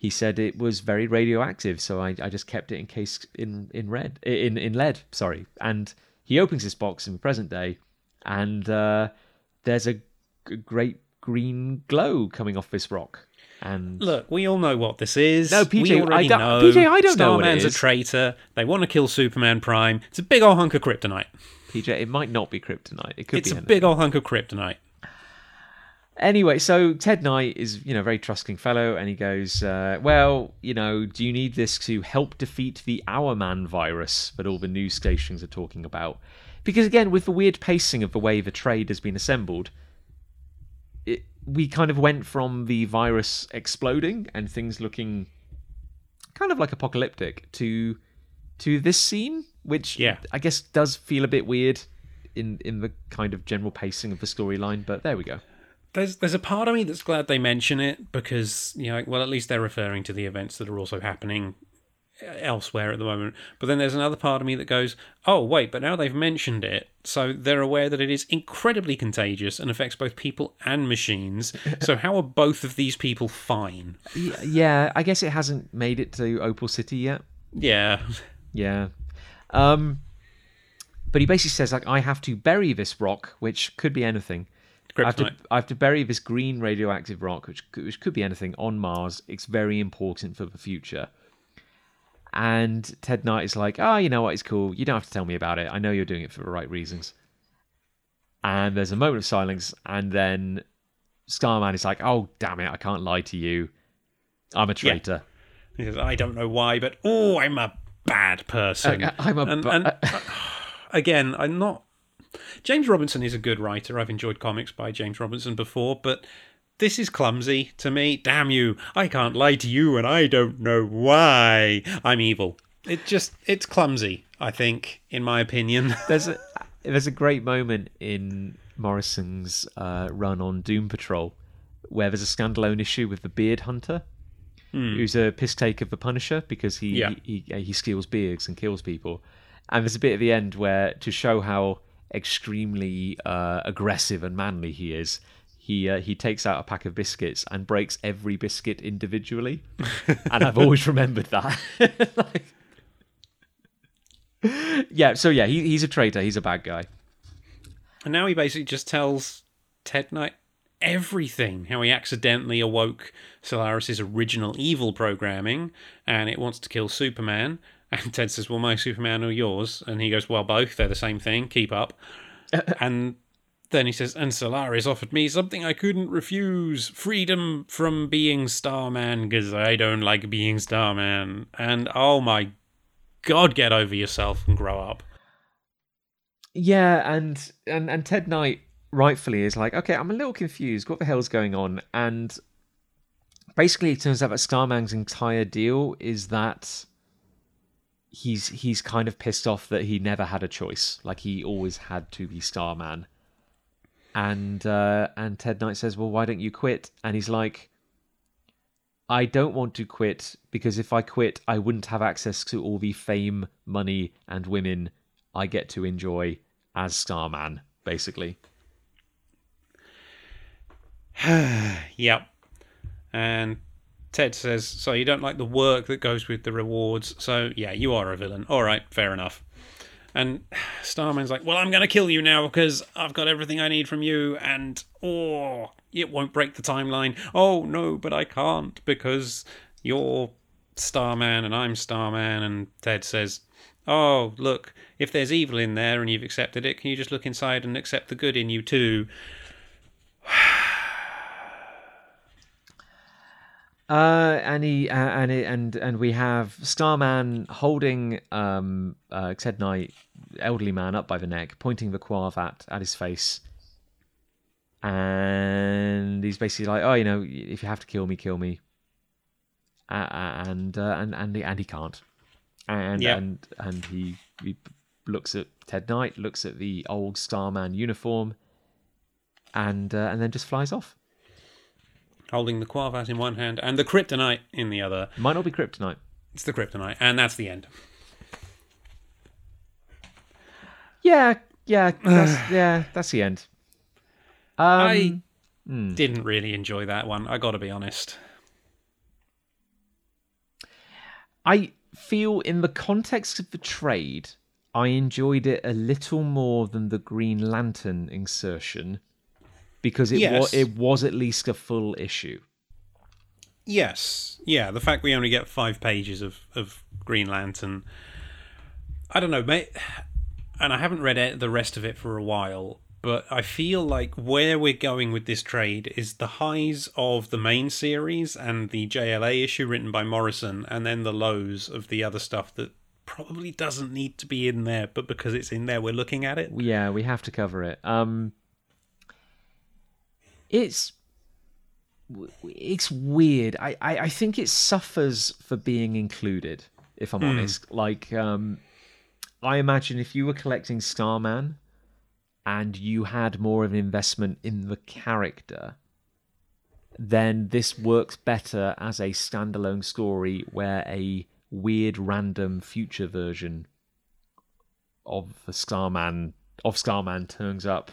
he said it was very radioactive so I, I just kept it in case in in red in in lead sorry and he opens this box in the present day and uh, there's a g- great green glow coming off this rock and Look, we all know what this is. No, PJ, we already I don't- know. PJ, I don't know what it Starman's a traitor. They want to kill Superman Prime. It's a big old hunk of kryptonite. PJ it might not be kryptonite it could It's be It's a big old hunk of kryptonite. Anyway, so Ted Knight is, you know, a very trusting fellow, and he goes, uh, "Well, you know, do you need this to help defeat the Hourman virus that all the news stations are talking about?" Because again, with the weird pacing of the way the trade has been assembled, it, we kind of went from the virus exploding and things looking kind of like apocalyptic to to this scene, which Yeah. I guess does feel a bit weird in in the kind of general pacing of the storyline. But there we go. There's there's a part of me that's glad they mention it because you know well at least they're referring to the events that are also happening elsewhere at the moment. But then there's another part of me that goes, oh wait, but now they've mentioned it, so they're aware that it is incredibly contagious and affects both people and machines. so how are both of these people fine? Yeah, I guess it hasn't made it to Opal City yet. Yeah, Yeah. Um but he basically says like I have to bury this rock, which could be anything. I have, to. I have to bury this green radioactive rock, which could, which could be anything, on Mars. It's very important for the future. And Ted Knight is like, oh, you know what? It's cool. You don't have to tell me about it. I know you're doing it for the right reasons. And there's a moment of silence, and then Starman is like, oh, damn it. I can't lie to you. I'm a traitor. Yeah. He says, I don't know why, but oh, I'm a bad person. Uh, I'm a and, ba- and uh, again, I'm not. James Robinson is a good writer. I've enjoyed comics by James Robinson before, but this is clumsy to me. Damn you! I can't lie to you, and I don't know why. I'm evil. It just it's clumsy. I think, in my opinion. there's a there's a great moment in Morrison's uh, run on Doom Patrol where there's a standalone issue with the Beard Hunter, who's a piss take of the Punisher because he, Yeah. he he he steals beards and kills people, and there's a bit at the end where to show how extremely uh, aggressive and manly he is. He, uh, he takes out a pack of biscuits and breaks every biscuit individually, and I've always remembered that. Like- yeah, so yeah, he, he's a traitor. He's a bad guy. And now he basically just tells Ted Knight everything. How he accidentally awoke Solaris's original evil programming, and it wants to kill Superman. And Ted says, "Well, my Superman or yours?" And he goes, "Well, both. They're the same thing. Keep up." and then he says, "And Solaris offered me something I couldn't refuse: freedom from being Starman, because I don't like being Starman." And oh my God, get over yourself and grow up. Yeah, and and and Ted Knight rightfully is like, okay, I'm a little confused. What the hell's going on? And basically, it turns out that Starman's entire deal is that he's he's kind of pissed off that he never had a choice. Like he always had to be Starman. And uh, and Ted Knight says, "Well, why don't you quit?" And he's like, "I don't want to quit because if I quit, I wouldn't have access to all the fame, money, and women I get to enjoy as Starman." Basically. yep. And Ted says, So you don't like the work that goes with the rewards. So, yeah, you are a villain. All right, fair enough. And Starman's like, Well, I'm going to kill you now because I've got everything I need from you. And, oh, it won't break the timeline. Oh, no, but I can't because you're Starman and I'm Starman. And Ted says, Oh, look, if there's evil in there and you've accepted it, can you just look inside and accept the good in you too? Uh, and he uh, and it, and and we have Starman holding um uh, Ted Knight, elderly man, up by the neck, pointing the Quavat at his face, and he's basically like, "Oh, you know, if you have to kill me, kill me." Uh, and uh, and and he, and he can't, and Yep. and and he he looks at Ted Knight, looks at the old Starman uniform, and uh, and then just flies off. Holding the Quavat in one hand and the Kryptonite in the other. Might not be Kryptonite. It's the Kryptonite, and that's the end. Yeah, yeah, that's, yeah, that's the end. Um, I didn't really enjoy that one. I got to be honest. I feel in the context of the trade, I enjoyed it a little more than the Green Lantern insertion because it Yes. was it was at least a full issue. Yes, yeah. The fact we only get five pages of of Green Lantern, I don't know, mate. And I haven't read the rest of it for a while, but I feel like where we're going with this trade is the highs of the main series and the JLA issue written by Morrison, and then the lows of the other stuff that probably doesn't need to be in there, but because it's in there, we're looking at it. Yeah, we have to cover it. Um, it's it's weird. I, I, I think it suffers for being included. If I'm honest, like um, I imagine if you were collecting Starman and you had more of an investment in the character, then this works better as a standalone story where a weird random future version of Starman of Starman turns up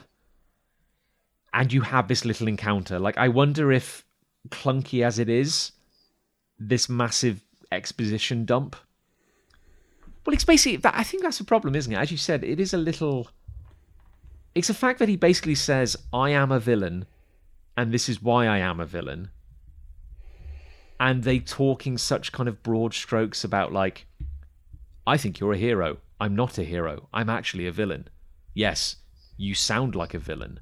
and you have this little encounter. Like I wonder if clunky as it is, this massive exposition dump. Well, it's basically that. I think that's the problem, isn't it? As you said, it is a little. It's the fact that he basically says, "I am a villain, and this is why I am a villain." And they talking such kind of broad strokes about like, I think you're a hero. I'm not a hero. I'm actually a villain. Yes, you sound like a villain.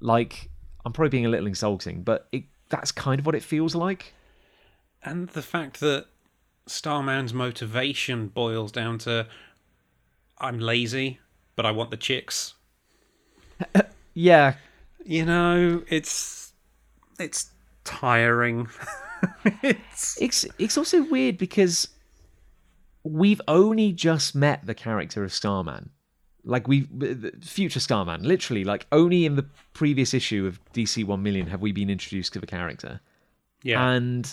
Like, I'm probably being a little insulting, but it, that's kind of what it feels like. And the fact that Starman's motivation boils down to I'm lazy, but I want the chicks. Yeah, You know, it's it's tiring. it's it's it's also weird because we've only just met the character of Starman. Like we future Starman, literally like only in the previous issue of DC 1 million have we been introduced to the character. yeah. And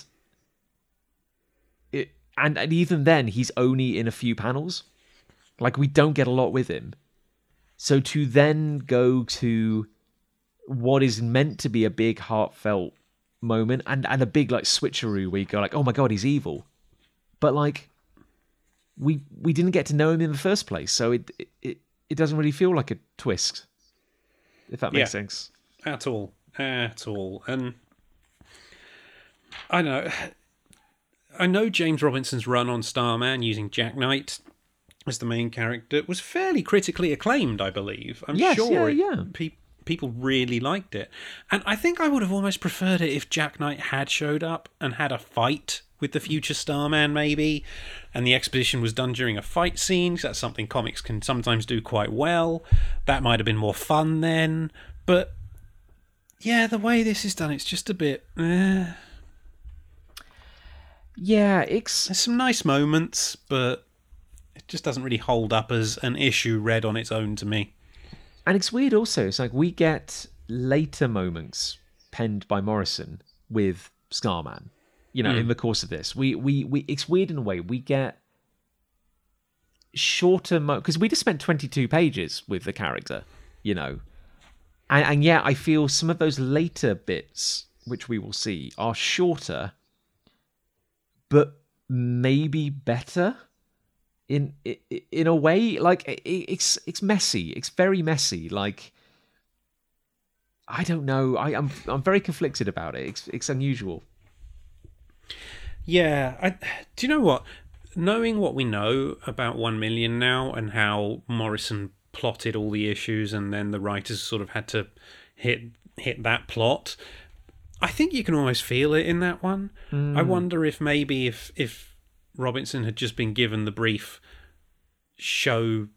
it and, and even then he's only in a few panels. Like we don't get a lot with him. So to then go to what is meant to be a big heartfelt moment and, and a big like switcheroo where you go like, oh my god, he's evil. But like we we didn't get to know him in the first place, so it it, it doesn't really feel like a twist. If that makes Yeah. sense. at all. at all. And I don't know. I know James Robinson's run on Starman using Jack Knight as the main character was fairly critically acclaimed, I believe. I'm Yes, sure yeah, it- yeah. pe- people really liked it. And I think I would have almost preferred it if Jack Knight had showed up and had a fight with the future Starman, maybe, and the exposition was done during a fight scene. 'cause that's something comics can sometimes do quite well. That might have been more fun then. But yeah, the way this is done, it's just a bit. Eh. Yeah, it's There's some nice moments, but it just doesn't really hold up as an issue read on its own to me. and it's weird also. It's like we get later moments penned by Morrison with Starman. You know, in mm. the course of this, we we we it's weird in a way. We get shorter because we just spent 22 pages with the character, you know, and and yeah, I feel some of those later bits which we will see are shorter, but maybe better in in a way. Like it's it's messy. It's very messy. Like i don't know. I i'm i'm very conflicted about it. It's it's unusual Yeah, I, do you know what? Knowing what we know about One Million now and how Morrison plotted all the issues, and then the writers sort of had to hit hit that plot. I think you can almost feel it in that one. I hmm. wonder if maybe if if Robinson had just been given the brief, show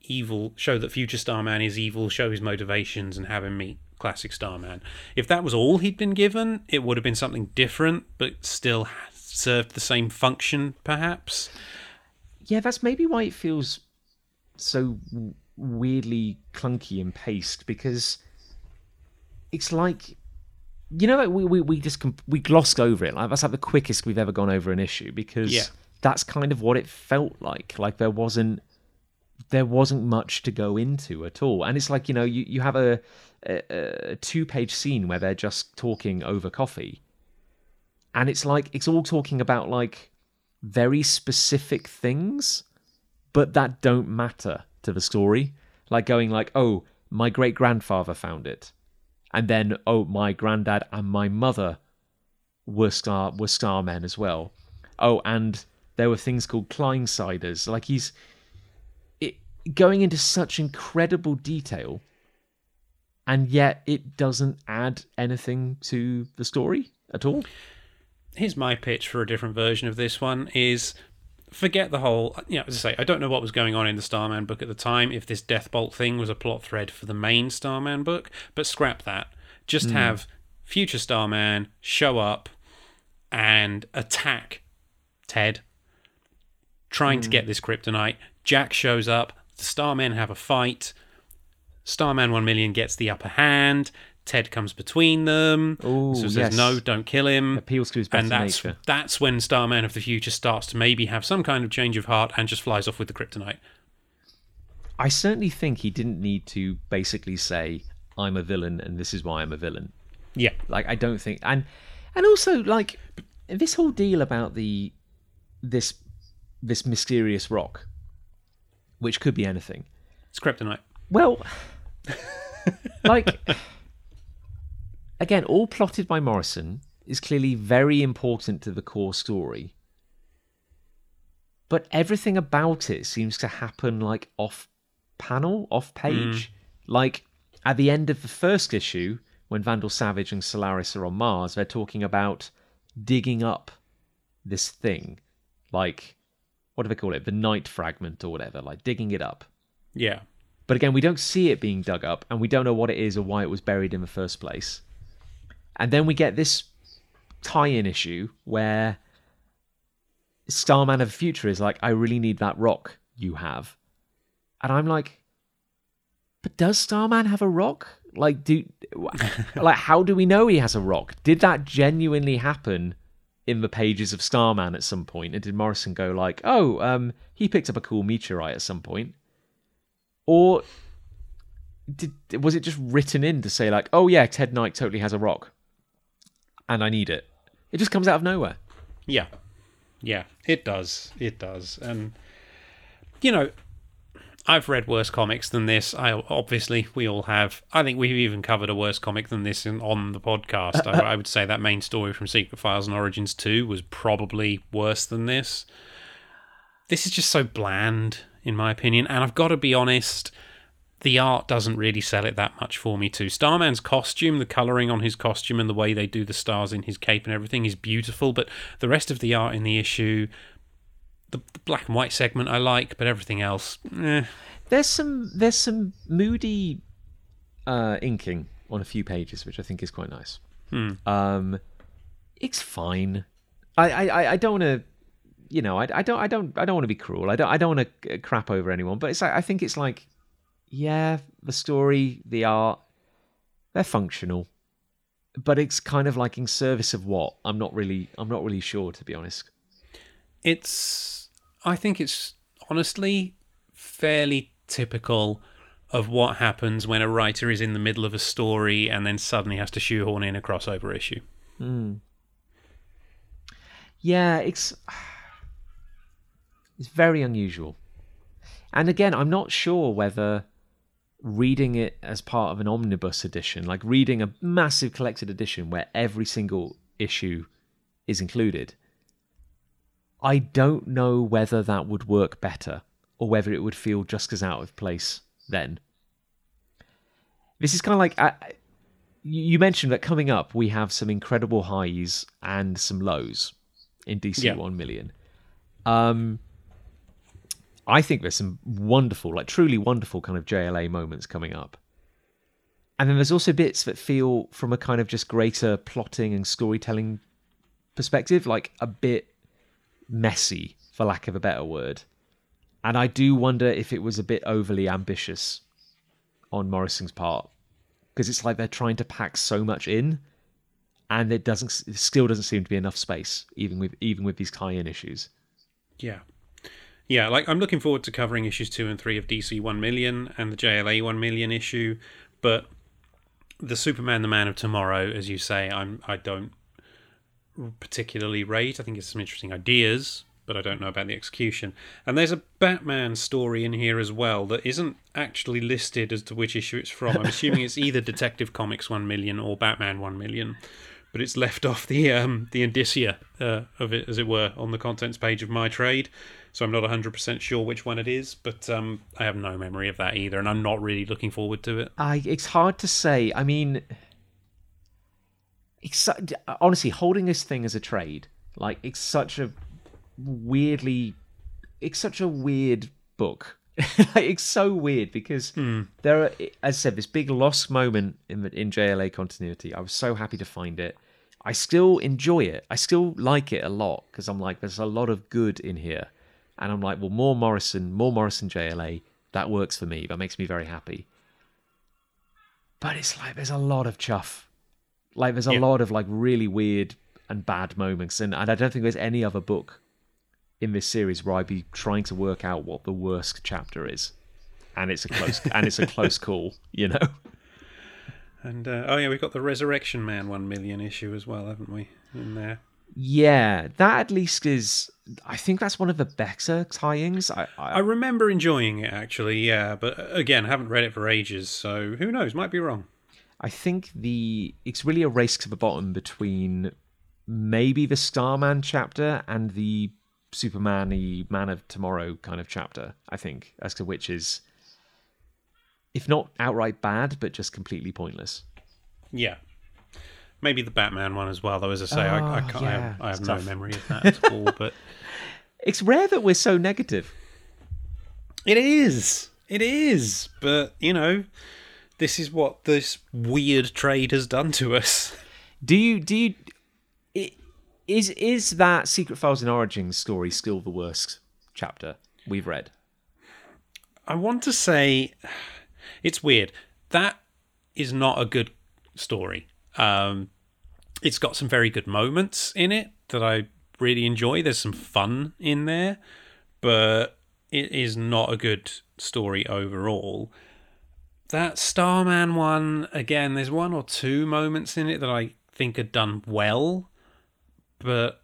evil, show that future Starman is evil, show his motivations, and have him meet classic Starman. If that was all he'd been given, it would have been something different, but still served the same function, perhaps. yeah that's maybe why it feels so weirdly clunky and paced because it's like you know like we we, we just we glossed over it like that's like the quickest we've ever gone over an issue because Yeah. that's kind of what it felt like like there wasn't there wasn't much to go into at all and it's like you know you, you have a, a, two page scene where they're just talking over coffee. And it's like it's all talking about like very specific things but that don't matter to the story. Like going like oh my great grandfather found it. And then oh my granddad and my mother were star were starmen as well. Oh and there were things called Kleinsiders. Like he's it going into such incredible detail and yet it doesn't add anything to the story at all Here's my pitch for a different version of this one is forget the whole you know, as I say, I don't know what was going on in the Starman book at the time, if this Deathbolt thing was a plot thread for the main Starman book, but scrap that. Just hmm. have future Starman show up and attack Ted, trying to hmm. get this kryptonite. Jack shows up, the Starmen have a fight. Starman 1 million gets the upper hand. Ted comes between them. Ooh, so says, yes. no, don't kill him appeals to his better and that's nature that's when Starman of the future starts to maybe have some kind of change of heart and just flies off with the kryptonite. I certainly think he didn't need to basically say, I'm a villain and this is why I'm a villain. Yeah, Like I don't think and and also like this whole deal about the this this mysterious rock, which could be anything. it's kryptonite. Well like again, all plotted by Morrison is clearly very important to the core story. But everything about it seems to happen like off panel, off page. Mm. Like at the end of the first issue, when Vandal Savage and Solaris are on Mars, they're talking about digging up this thing. Like, what do they call it? The night fragment or whatever, like digging it up. Yeah, But again, we don't see it being dug up, and we don't know what it is or why it was buried in the first place. And then we get this tie-in issue where Starman of the Future is like, "I really need that rock you have," and I'm like, "But does Starman have a rock? Like, do like how do we know he has a rock? Did that genuinely happen?" In the pages of Starman at some point? and did Morrison go like, "Oh, um, he picked up a cool meteorite at some point," or did was it just written in to say like, "Oh yeah, Ted Knight totally has a rock, and I need it"? It just comes out of nowhere. yeah, yeah. It does. It does. And you know, I've read worse comics than this. I obviously we all have. I think we've even covered a worse comic than this in, on the podcast. I, I would say that main story from Secret Files and Origins Two was probably worse than this. This is just so bland, in my opinion, and I've got to be honest. The art doesn't really sell it that much for me too. Starman's costume, the colouring on his costume, and the way they do the stars in his cape and everything is beautiful. But the rest of the art in the issue, the, the black and white segment I like, but everything else, eh. There's some there's some moody uh, inking on a few pages, which I think is quite nice. Hmm. Um, it's fine. I I, I don't want to, you know, I, I don't I don't I don't want to be cruel. I don't I don't want to crap over anyone. But it's like I think it's like, yeah, the story, the art, they're functional, but it's kind of like in service of what? I'm not really I'm not really sure to be honest. it's I think it's honestly fairly typical of what happens when a writer is in the middle of a story and then suddenly has to shoehorn in a crossover issue. Hmm. Yeah, it's it's very unusual. And again, I'm not sure whether reading it as part of an omnibus edition, like reading a massive collected edition where every single issue is included, I don't know whether that would work better or whether it would feel just as out of place then. This is kind of like you you mentioned that coming up we have some incredible highs and some lows in DC Yeah. 1 million. Um, I think there's some wonderful, like truly wonderful kind of JLA moments coming up. And then there's also bits that feel from a kind of just greater plotting and storytelling perspective, like a bit messy, for lack of a better word. And I do wonder if it was a bit overly ambitious on Morrison's part. Because it's like they're trying to pack so much in and it doesn't it still doesn't seem to be enough space, even with even with these tie-in issues. Yeah. Yeah, like I'm looking forward to covering issues 2 and 3 of DC 1 million and the JLA 1 million issue, but the Superman the Man of Tomorrow as you say, I'm I don't particularly rate. I think it's some interesting ideas, but I don't know about the execution. And there's a Batman story in here as well that isn't actually listed as to which issue it's from. I'm assuming it's either Detective Comics 1 million or Batman 1 million. But it's left off the um, the indicia uh, of it, as it were, on the contents page of my trade. So I'm not 100% sure which one it is, but um, I have no memory of that either, and I'm not really looking forward to it. I it's hard to say. I mean, it's honestly holding this thing as a trade, like it's such a weirdly, it's such a weird book. like, it's so weird because there are, as I said, this big lost moment in in JLA continuity. I was so happy to find it. I still enjoy it. I still like it a lot because I'm like, there's a lot of good in here, and I'm like, well, more Morrison, more Morrison JLA. That works for me. That makes me very happy but it's like there's a lot of chuff like there's a Yeah. lot of like really weird and bad moments and, and i don't think there's any other book in this series where i'd be trying to work out what the worst chapter is and it's a close and it's a close call you know And uh, oh yeah, we've got the Resurrection Man one million issue as well, haven't we? In there. Yeah that at least is i think that's one of the better tie-ins i, I I remember enjoying it actually, yeah, but uh, again, haven't read it for ages, so who knows? Might be wrong. I think the it's really a race to the bottom between maybe the Starman chapter and the Superman-y Man of Tomorrow kind of chapter. I think as to which is, if not outright bad, but just completely pointless. Yeah. Maybe the Batman one as well, though. As I say, I, I, Oh, can't, I have, I have no tough. memory of that at all. But It's rare that we're so negative. it is, it is. But you know, this is what this weird trade has done to us. Do you do you i- is is that Secret Files and Origins story still the worst chapter we've read? I want to say it's weird. That is not a good story. Um, it's got some very good moments in it that I really enjoy. There's some fun in there, but it is not a good story overall. That Starman one, again, there's one or two moments in it that I think are done well, but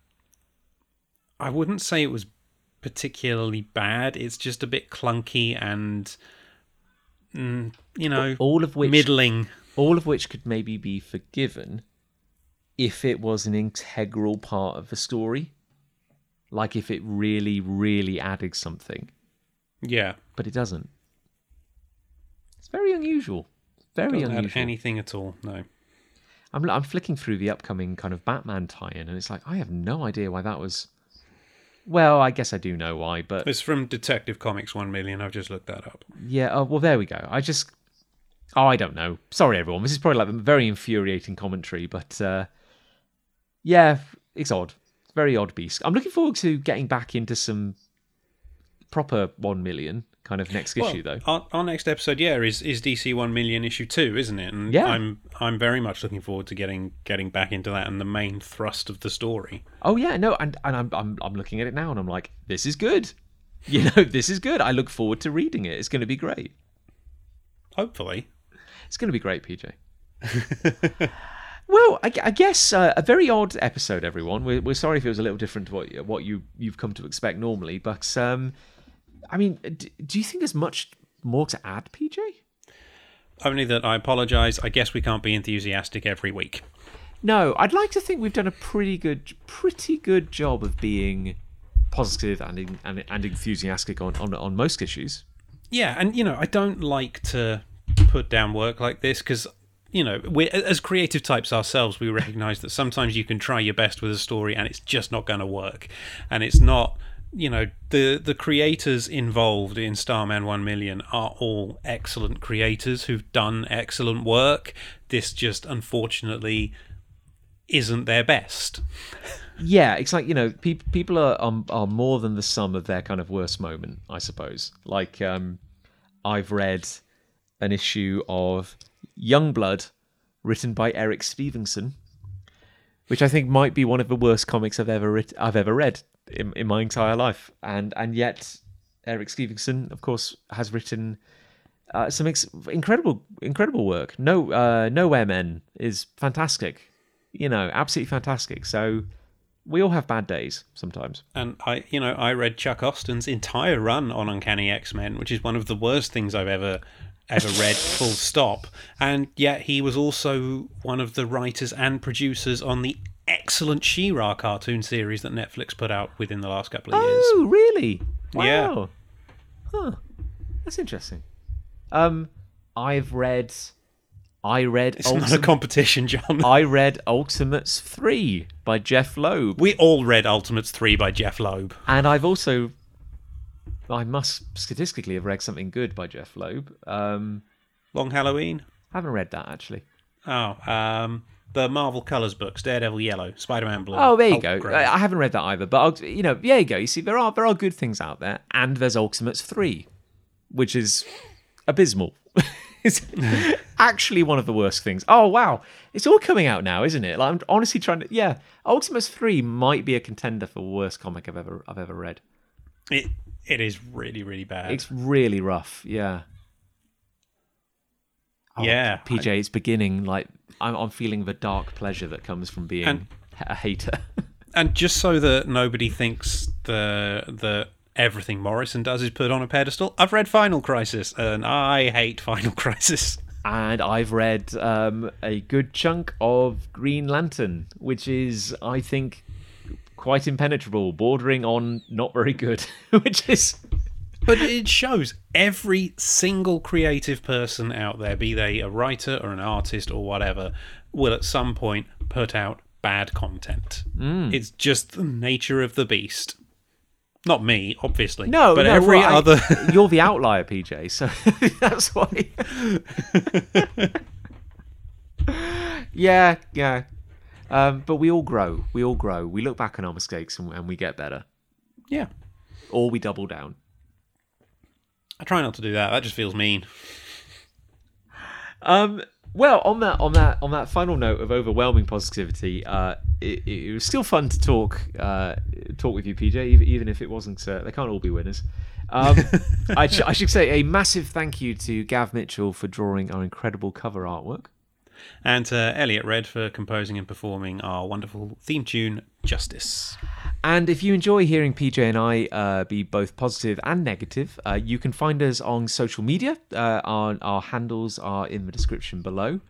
I wouldn't say it was particularly bad. It's just a bit clunky and, mm, you know, all of which middling. all of which could maybe be forgiven if it was an integral part of the story like if it really really added something Yeah, but it doesn't it's very unusual very doesn't add unusual anything at all. No. I'm, I'm flicking through the upcoming kind of batman tie-in and it's like i have no idea why that was well i guess i do know why but It's from Detective Comics 1 million. I've just looked that up. Yeah, oh, well, there we go. I just. Oh, I don't know. Sorry, everyone. This is probably like a very infuriating commentary, but uh, yeah, it's odd. It's a very odd beast. I'm looking forward to getting back into some proper 1 million kind of next issue, though. Our, our next episode, yeah, is, is DC One Million issue two, isn't it? And Yeah. I'm I'm very much looking forward to getting getting back into that and the main thrust of the story. Oh, yeah, no, and, and I'm, I'm, I'm looking at it now and I'm like, this is good. You know, this is good. I look forward to reading it. It's going to be great. Hopefully, It's going to be great, PJ. well, I, I guess uh, a very odd episode, everyone. We're, we're sorry if it was a little different to what you- what you you've come to expect normally, but um, I mean, d- do you think there's much more to add, PJ? only that I apologise. I guess we can't be enthusiastic every week. No, I'd like to think we've done a pretty good, pretty good job of being positive and and, and enthusiastic on, on on most issues. Yeah, and you know, I don't like to put down work like this because you know, we as creative types ourselves, we recognise that sometimes you can try your best with a story and it's just not going to work, and it's not. You know, the the creators involved in Starman One Million are all excellent creators who've done excellent work. This just unfortunately isn't their best. Yeah, it's like you know, pe- people are um, are more than the sum of their kind of worst moment, I suppose. Like, um, I've read an issue of Youngblood, written by Eric Stephenson, which I think might be one of the worst comics I've ever writ- I've ever read in, in my entire life, and and yet Eric Stephenson, of course, has written uh, some ex- incredible incredible work. No, uh, Nowhere Men is fantastic, you know, absolutely fantastic. So we all have bad days sometimes. And I, you know, I read Chuck Austen's entire run on Uncanny X Men, which is one of the worst things I've ever ever read. Full stop. And yet he was also one of the writers and producers on the excellent She-Ra cartoon series that Netflix put out within the last couple of years. Oh, really? Yeah. Huh. That's interesting. Um, I've read. I read. It's not a competition, Jon. I read Ultimates Three by Jeph Loeb, We all read Ultimates 3 by Jeph Loeb. and I've also. I must statistically have read something good by Jeph Loeb. Um, Long Halloween. I haven't read that actually. Oh, um, the Marvel Colors books: Daredevil Yellow, Spider-Man Blue. Oh, there you Hulk go. Grey. I I haven't read that either, but I'll, you know, there you go. You see, there are there are good things out there, and there's Ultimates Three, which is abysmal. it's actually one of the worst things. Oh wow, it's all coming out now, isn't it? Like, I'm honestly trying to. Yeah, Ultimates Three might be a contender for worst comic I've ever I've ever read. It it is really really bad. It's really rough. Yeah. Oh, Yeah, PJ, it's beginning. Like I'm, I'm feeling the dark pleasure that comes from being And- a hater. and just so that nobody thinks the the everything Morrison does is put on a pedestal, I've read Final Crisis and I hate Final Crisis. and I've read um, a good chunk of Green Lantern, which is, I think, quite impenetrable, bordering on not very good, which is. But it shows every single creative person out there, be they a writer or an artist or whatever, will at some point put out bad content. Mm. It's just the nature of the beast. Not me, obviously. No, but no, every well, I- other. you're the outlier, PJ, so that's why. yeah, yeah. Um, but we all grow. We all grow. We look back on our mistakes and, and we get better. yeah, Or we double down. I try not to do that. That just feels mean. Um, well, on that on that on that final note of overwhelming positivity, uh, it, it was still fun to talk uh, talk with you, PJ, even, even if it wasn't. Uh, they can't all be winners. Um, I, sh- I should say a massive thank you to Gav Mitchell for drawing our incredible cover artwork. And to Eliot Red for composing and performing our wonderful theme tune, Justice. And if you enjoy hearing PJ and I uh, be both positive and negative, uh, you can find us on social media. Uh, our, our handles are in the description below.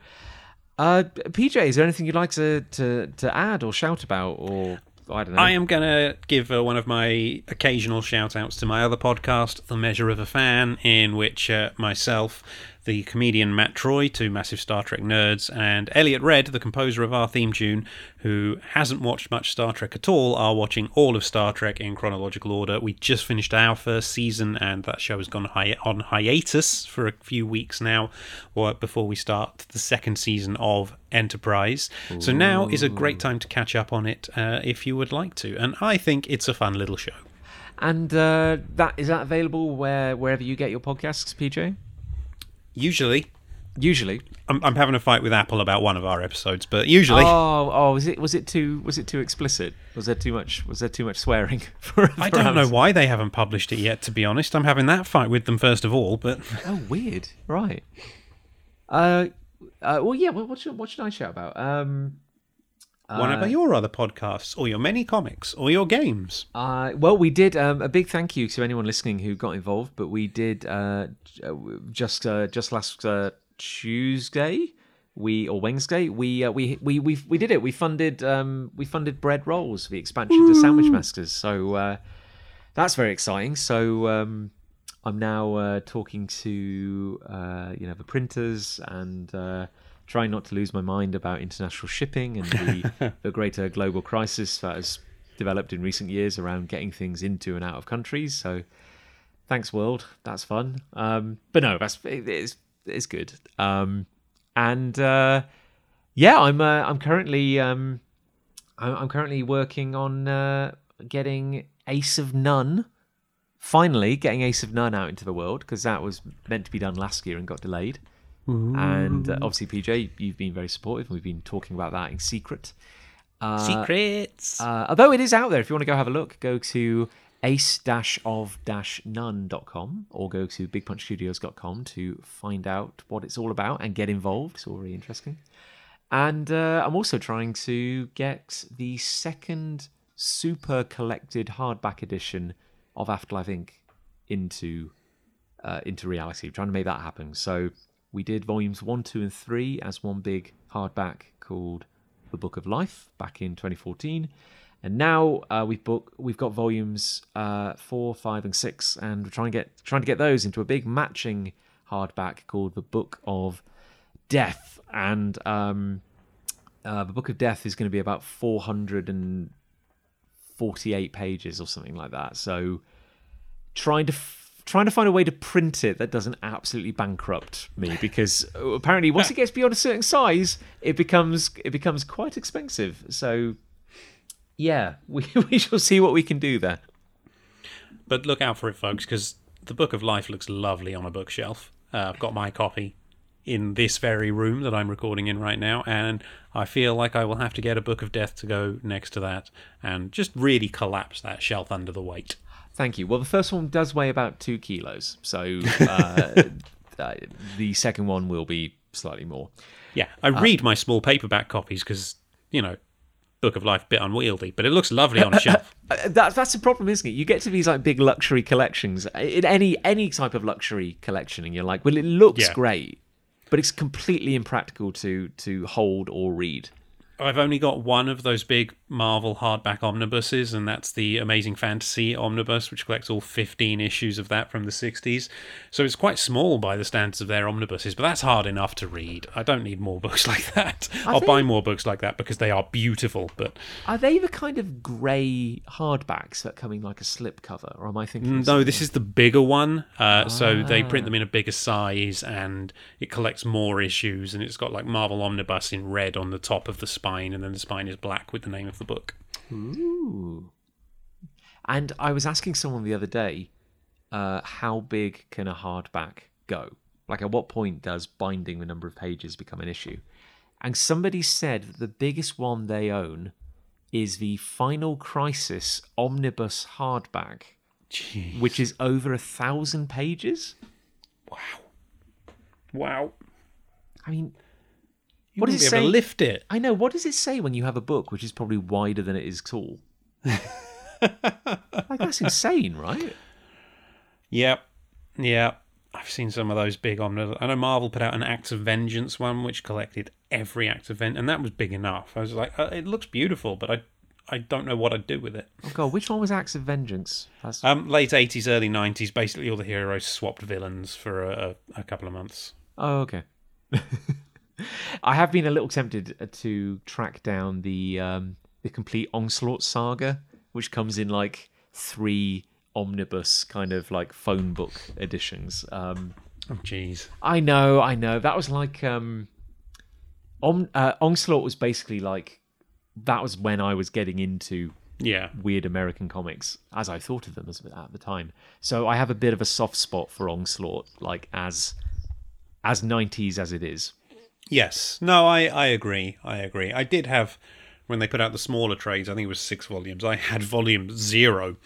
Uh, PJ, is there anything you'd like to, to, to add or shout about? Or I don't know. I am going to give uh, one of my occasional shout outs to my other podcast, The Measure of a Fan, in which uh, myself, the comedian Matt Troy, two massive Star Trek nerds, and Eliot Red, the composer of our theme tune, who hasn't watched much Star Trek at all, are watching all of Star Trek in chronological order. We just finished our first season, and that show has gone hi- on hiatus for a few weeks now, or before we start the second season of Enterprise. So now is a great time to catch up on it uh, if you would like to, and I think it's a fun little show. and uh, that is that available where wherever you get your podcasts, PJ? Usually, Usually. I'm, I'm having a fight with Apple about one of our episodes, but usually. Oh, oh, was it was it too was it too explicit? Was there too much was there too much swearing? For, I don't know ours? why they haven't published it yet, to be honest. I'm having that fight with them first of all, but Oh, weird. Right. Uh, uh well, yeah. What, what should what should I shout about? Um, one of your other podcasts, or your many comics, or your games. Uh, well, we did um, a big thank you to anyone listening who got involved, but we did uh, uh, just uh, just last uh, Tuesday, we or Wednesday, we uh, we we we we did it. We funded um, we funded Bread Rolls, the expansion to Sandwich Masters. So uh, that's very exciting. So um, I'm now uh, talking to uh, you know the printers and uh, trying not to lose my mind about international shipping and the, the greater global crisis that has developed in recent years around getting things into and out of countries. So thanks, world. That's fun. Um, but no, that's it is it's good. Um, and uh, yeah, I'm uh, I'm currently um, I'm, I'm currently working on uh, getting Ace of None. Finally, getting Ace of None out into the world because that was meant to be done last year and got delayed. And uh, obviously, PJ, you've been very supportive. We've been talking about that in secret. Uh, Secrets. uh, although it is out there, if you want to go have a look, go to ace-of-none.com or go to bigpunchstudios.com to find out what it's all about and get involved. It's all really interesting. And uh, I'm also trying to get the second super collected hardback edition of Afterlife Inc. into uh, into reality. I'm trying to make that happen. So we did volumes one, two, and three as one big hardback called The Book of Life back in 2014, and now uh, we've book we've got volumes uh, four, five, and six, and we're trying to get trying to get those into a big matching hardback called The Book of Death, and um, uh, the Book of Death is going to be about 448 pages or something like that. So trying to trying to find a way to print it that doesn't absolutely bankrupt me because uh, apparently once it gets beyond a certain size it becomes it becomes quite expensive so yeah we, we shall see what we can do there But look out for it, folks, because the Book of Life looks lovely on a bookshelf. Uh, I've got my copy in this very room that I'm recording in right now, and I feel like I will have to get a Book of Death to go next to that and just really collapse that shelf under the weight. Thank you well the first one does weigh about two kilos so uh, uh, the second one will be slightly more Yeah, I read my small paperback copies because, you know, Book of Life a bit unwieldy, but it looks lovely on a shelf. Uh, that, that's the problem, isn't it? You get to these like big luxury collections in any any type of luxury collection, and you're like, well, it looks Yeah. great, but it's completely impractical to to hold or read. I've only got one of those big Marvel hardback omnibuses, and that's the Amazing Fantasy omnibus, which collects all 15 issues of that from the 60s. So it's quite small by the standards of their omnibuses, but that's hard enough to read. I don't need more books like that. I'll they- buy more books like that because they are beautiful, but Are they the kind of grey hardbacks that come in like a slipcover, or am I thinking? no, this is the bigger one. Uh, So they print them in a bigger size, and it collects more issues, and it's got like Marvel Omnibus in red on the top of the spine, and then the spine is black with the name of the book. Ooh. And I was asking someone the other day, uh, how big can a hardback go? Like, at what point does binding the number of pages become an issue? And somebody said that the biggest one they own is the Final Crisis Omnibus hardback, which is over a thousand pages. Wow. Wow. I mean, You What does it say? lift it. I know. What does it say when you have a book which is probably wider than it is tall? like that's insane, right? Yep. Yep. I've seen some of those big omnibus. I know Marvel put out an Acts of Vengeance one, which collected every Act of Vengeance, and that was big enough. I was like, uh, it looks beautiful, but I, I don't know what I'd do with it. Oh god, which one was Acts of Vengeance? That's... Um, late eighties, early nineties. Basically, all the heroes swapped villains for a, a couple of months. Oh, okay. I have been a little tempted to track down the um, the complete Onslaught saga, which comes in like three omnibus kind of like phone book editions. Um, oh, jeez. I know, I know. That was like um, Om- uh, Onslaught was basically like that was when I was getting into yeah weird American comics as I thought of them as at the time. So I have a bit of a soft spot for Onslaught, like as as nineties as it is. Yes. No, I I agree. I agree. I did have when they put out the smaller trades. I think it was six volumes. I had volume zero,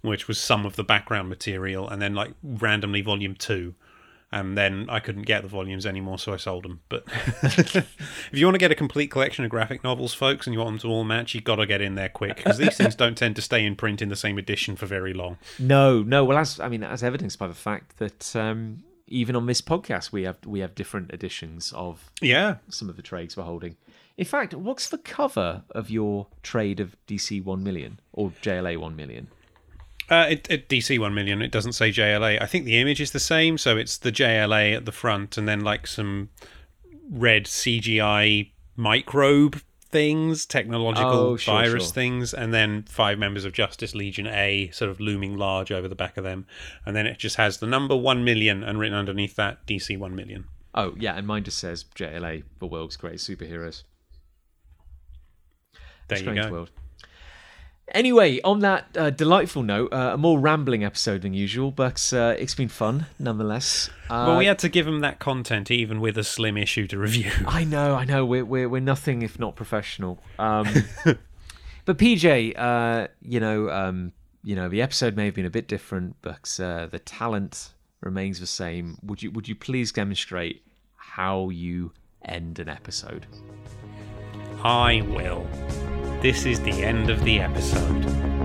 which was some of the background material, and then like randomly volume two. And then I couldn't get the volumes anymore, so I sold them. But if you want to get a complete collection of graphic novels, folks, and you want them to all match, you've got to get in there quick because these things don't tend to stay in print in the same edition for very long. No, no. Well, as I mean, as evidenced by the fact that um, even on this podcast, we have we have different editions of yeah some of the trades we're holding. In fact, what's the cover of your trade of DC One Million or JLA One Million? Uh, it, it, DC one million. It doesn't say JLA. I think the image is the same, so it's the JLA at the front, and then like some red CGI microbe things, technological Oh, sure, virus sure. things, and then five members of Justice Legion A sort of looming large over the back of them, and then it just has the number one million and written underneath that DC one million. Oh yeah, and mine just says JLA, the world's greatest superheroes. There Strange you go. world. Anyway, on that uh, delightful note, uh, a more rambling episode than usual, but uh, it's been fun nonetheless. Uh, Well, we had to give them that content even with a slim issue to review. I know, I know. We're we're, we're nothing if not professional. Um, but PJ, uh, you know, um, you know, the episode may have been a bit different, but uh, the talent remains the same. Would you would you please demonstrate how you end an episode? I will. This is the end of the episode.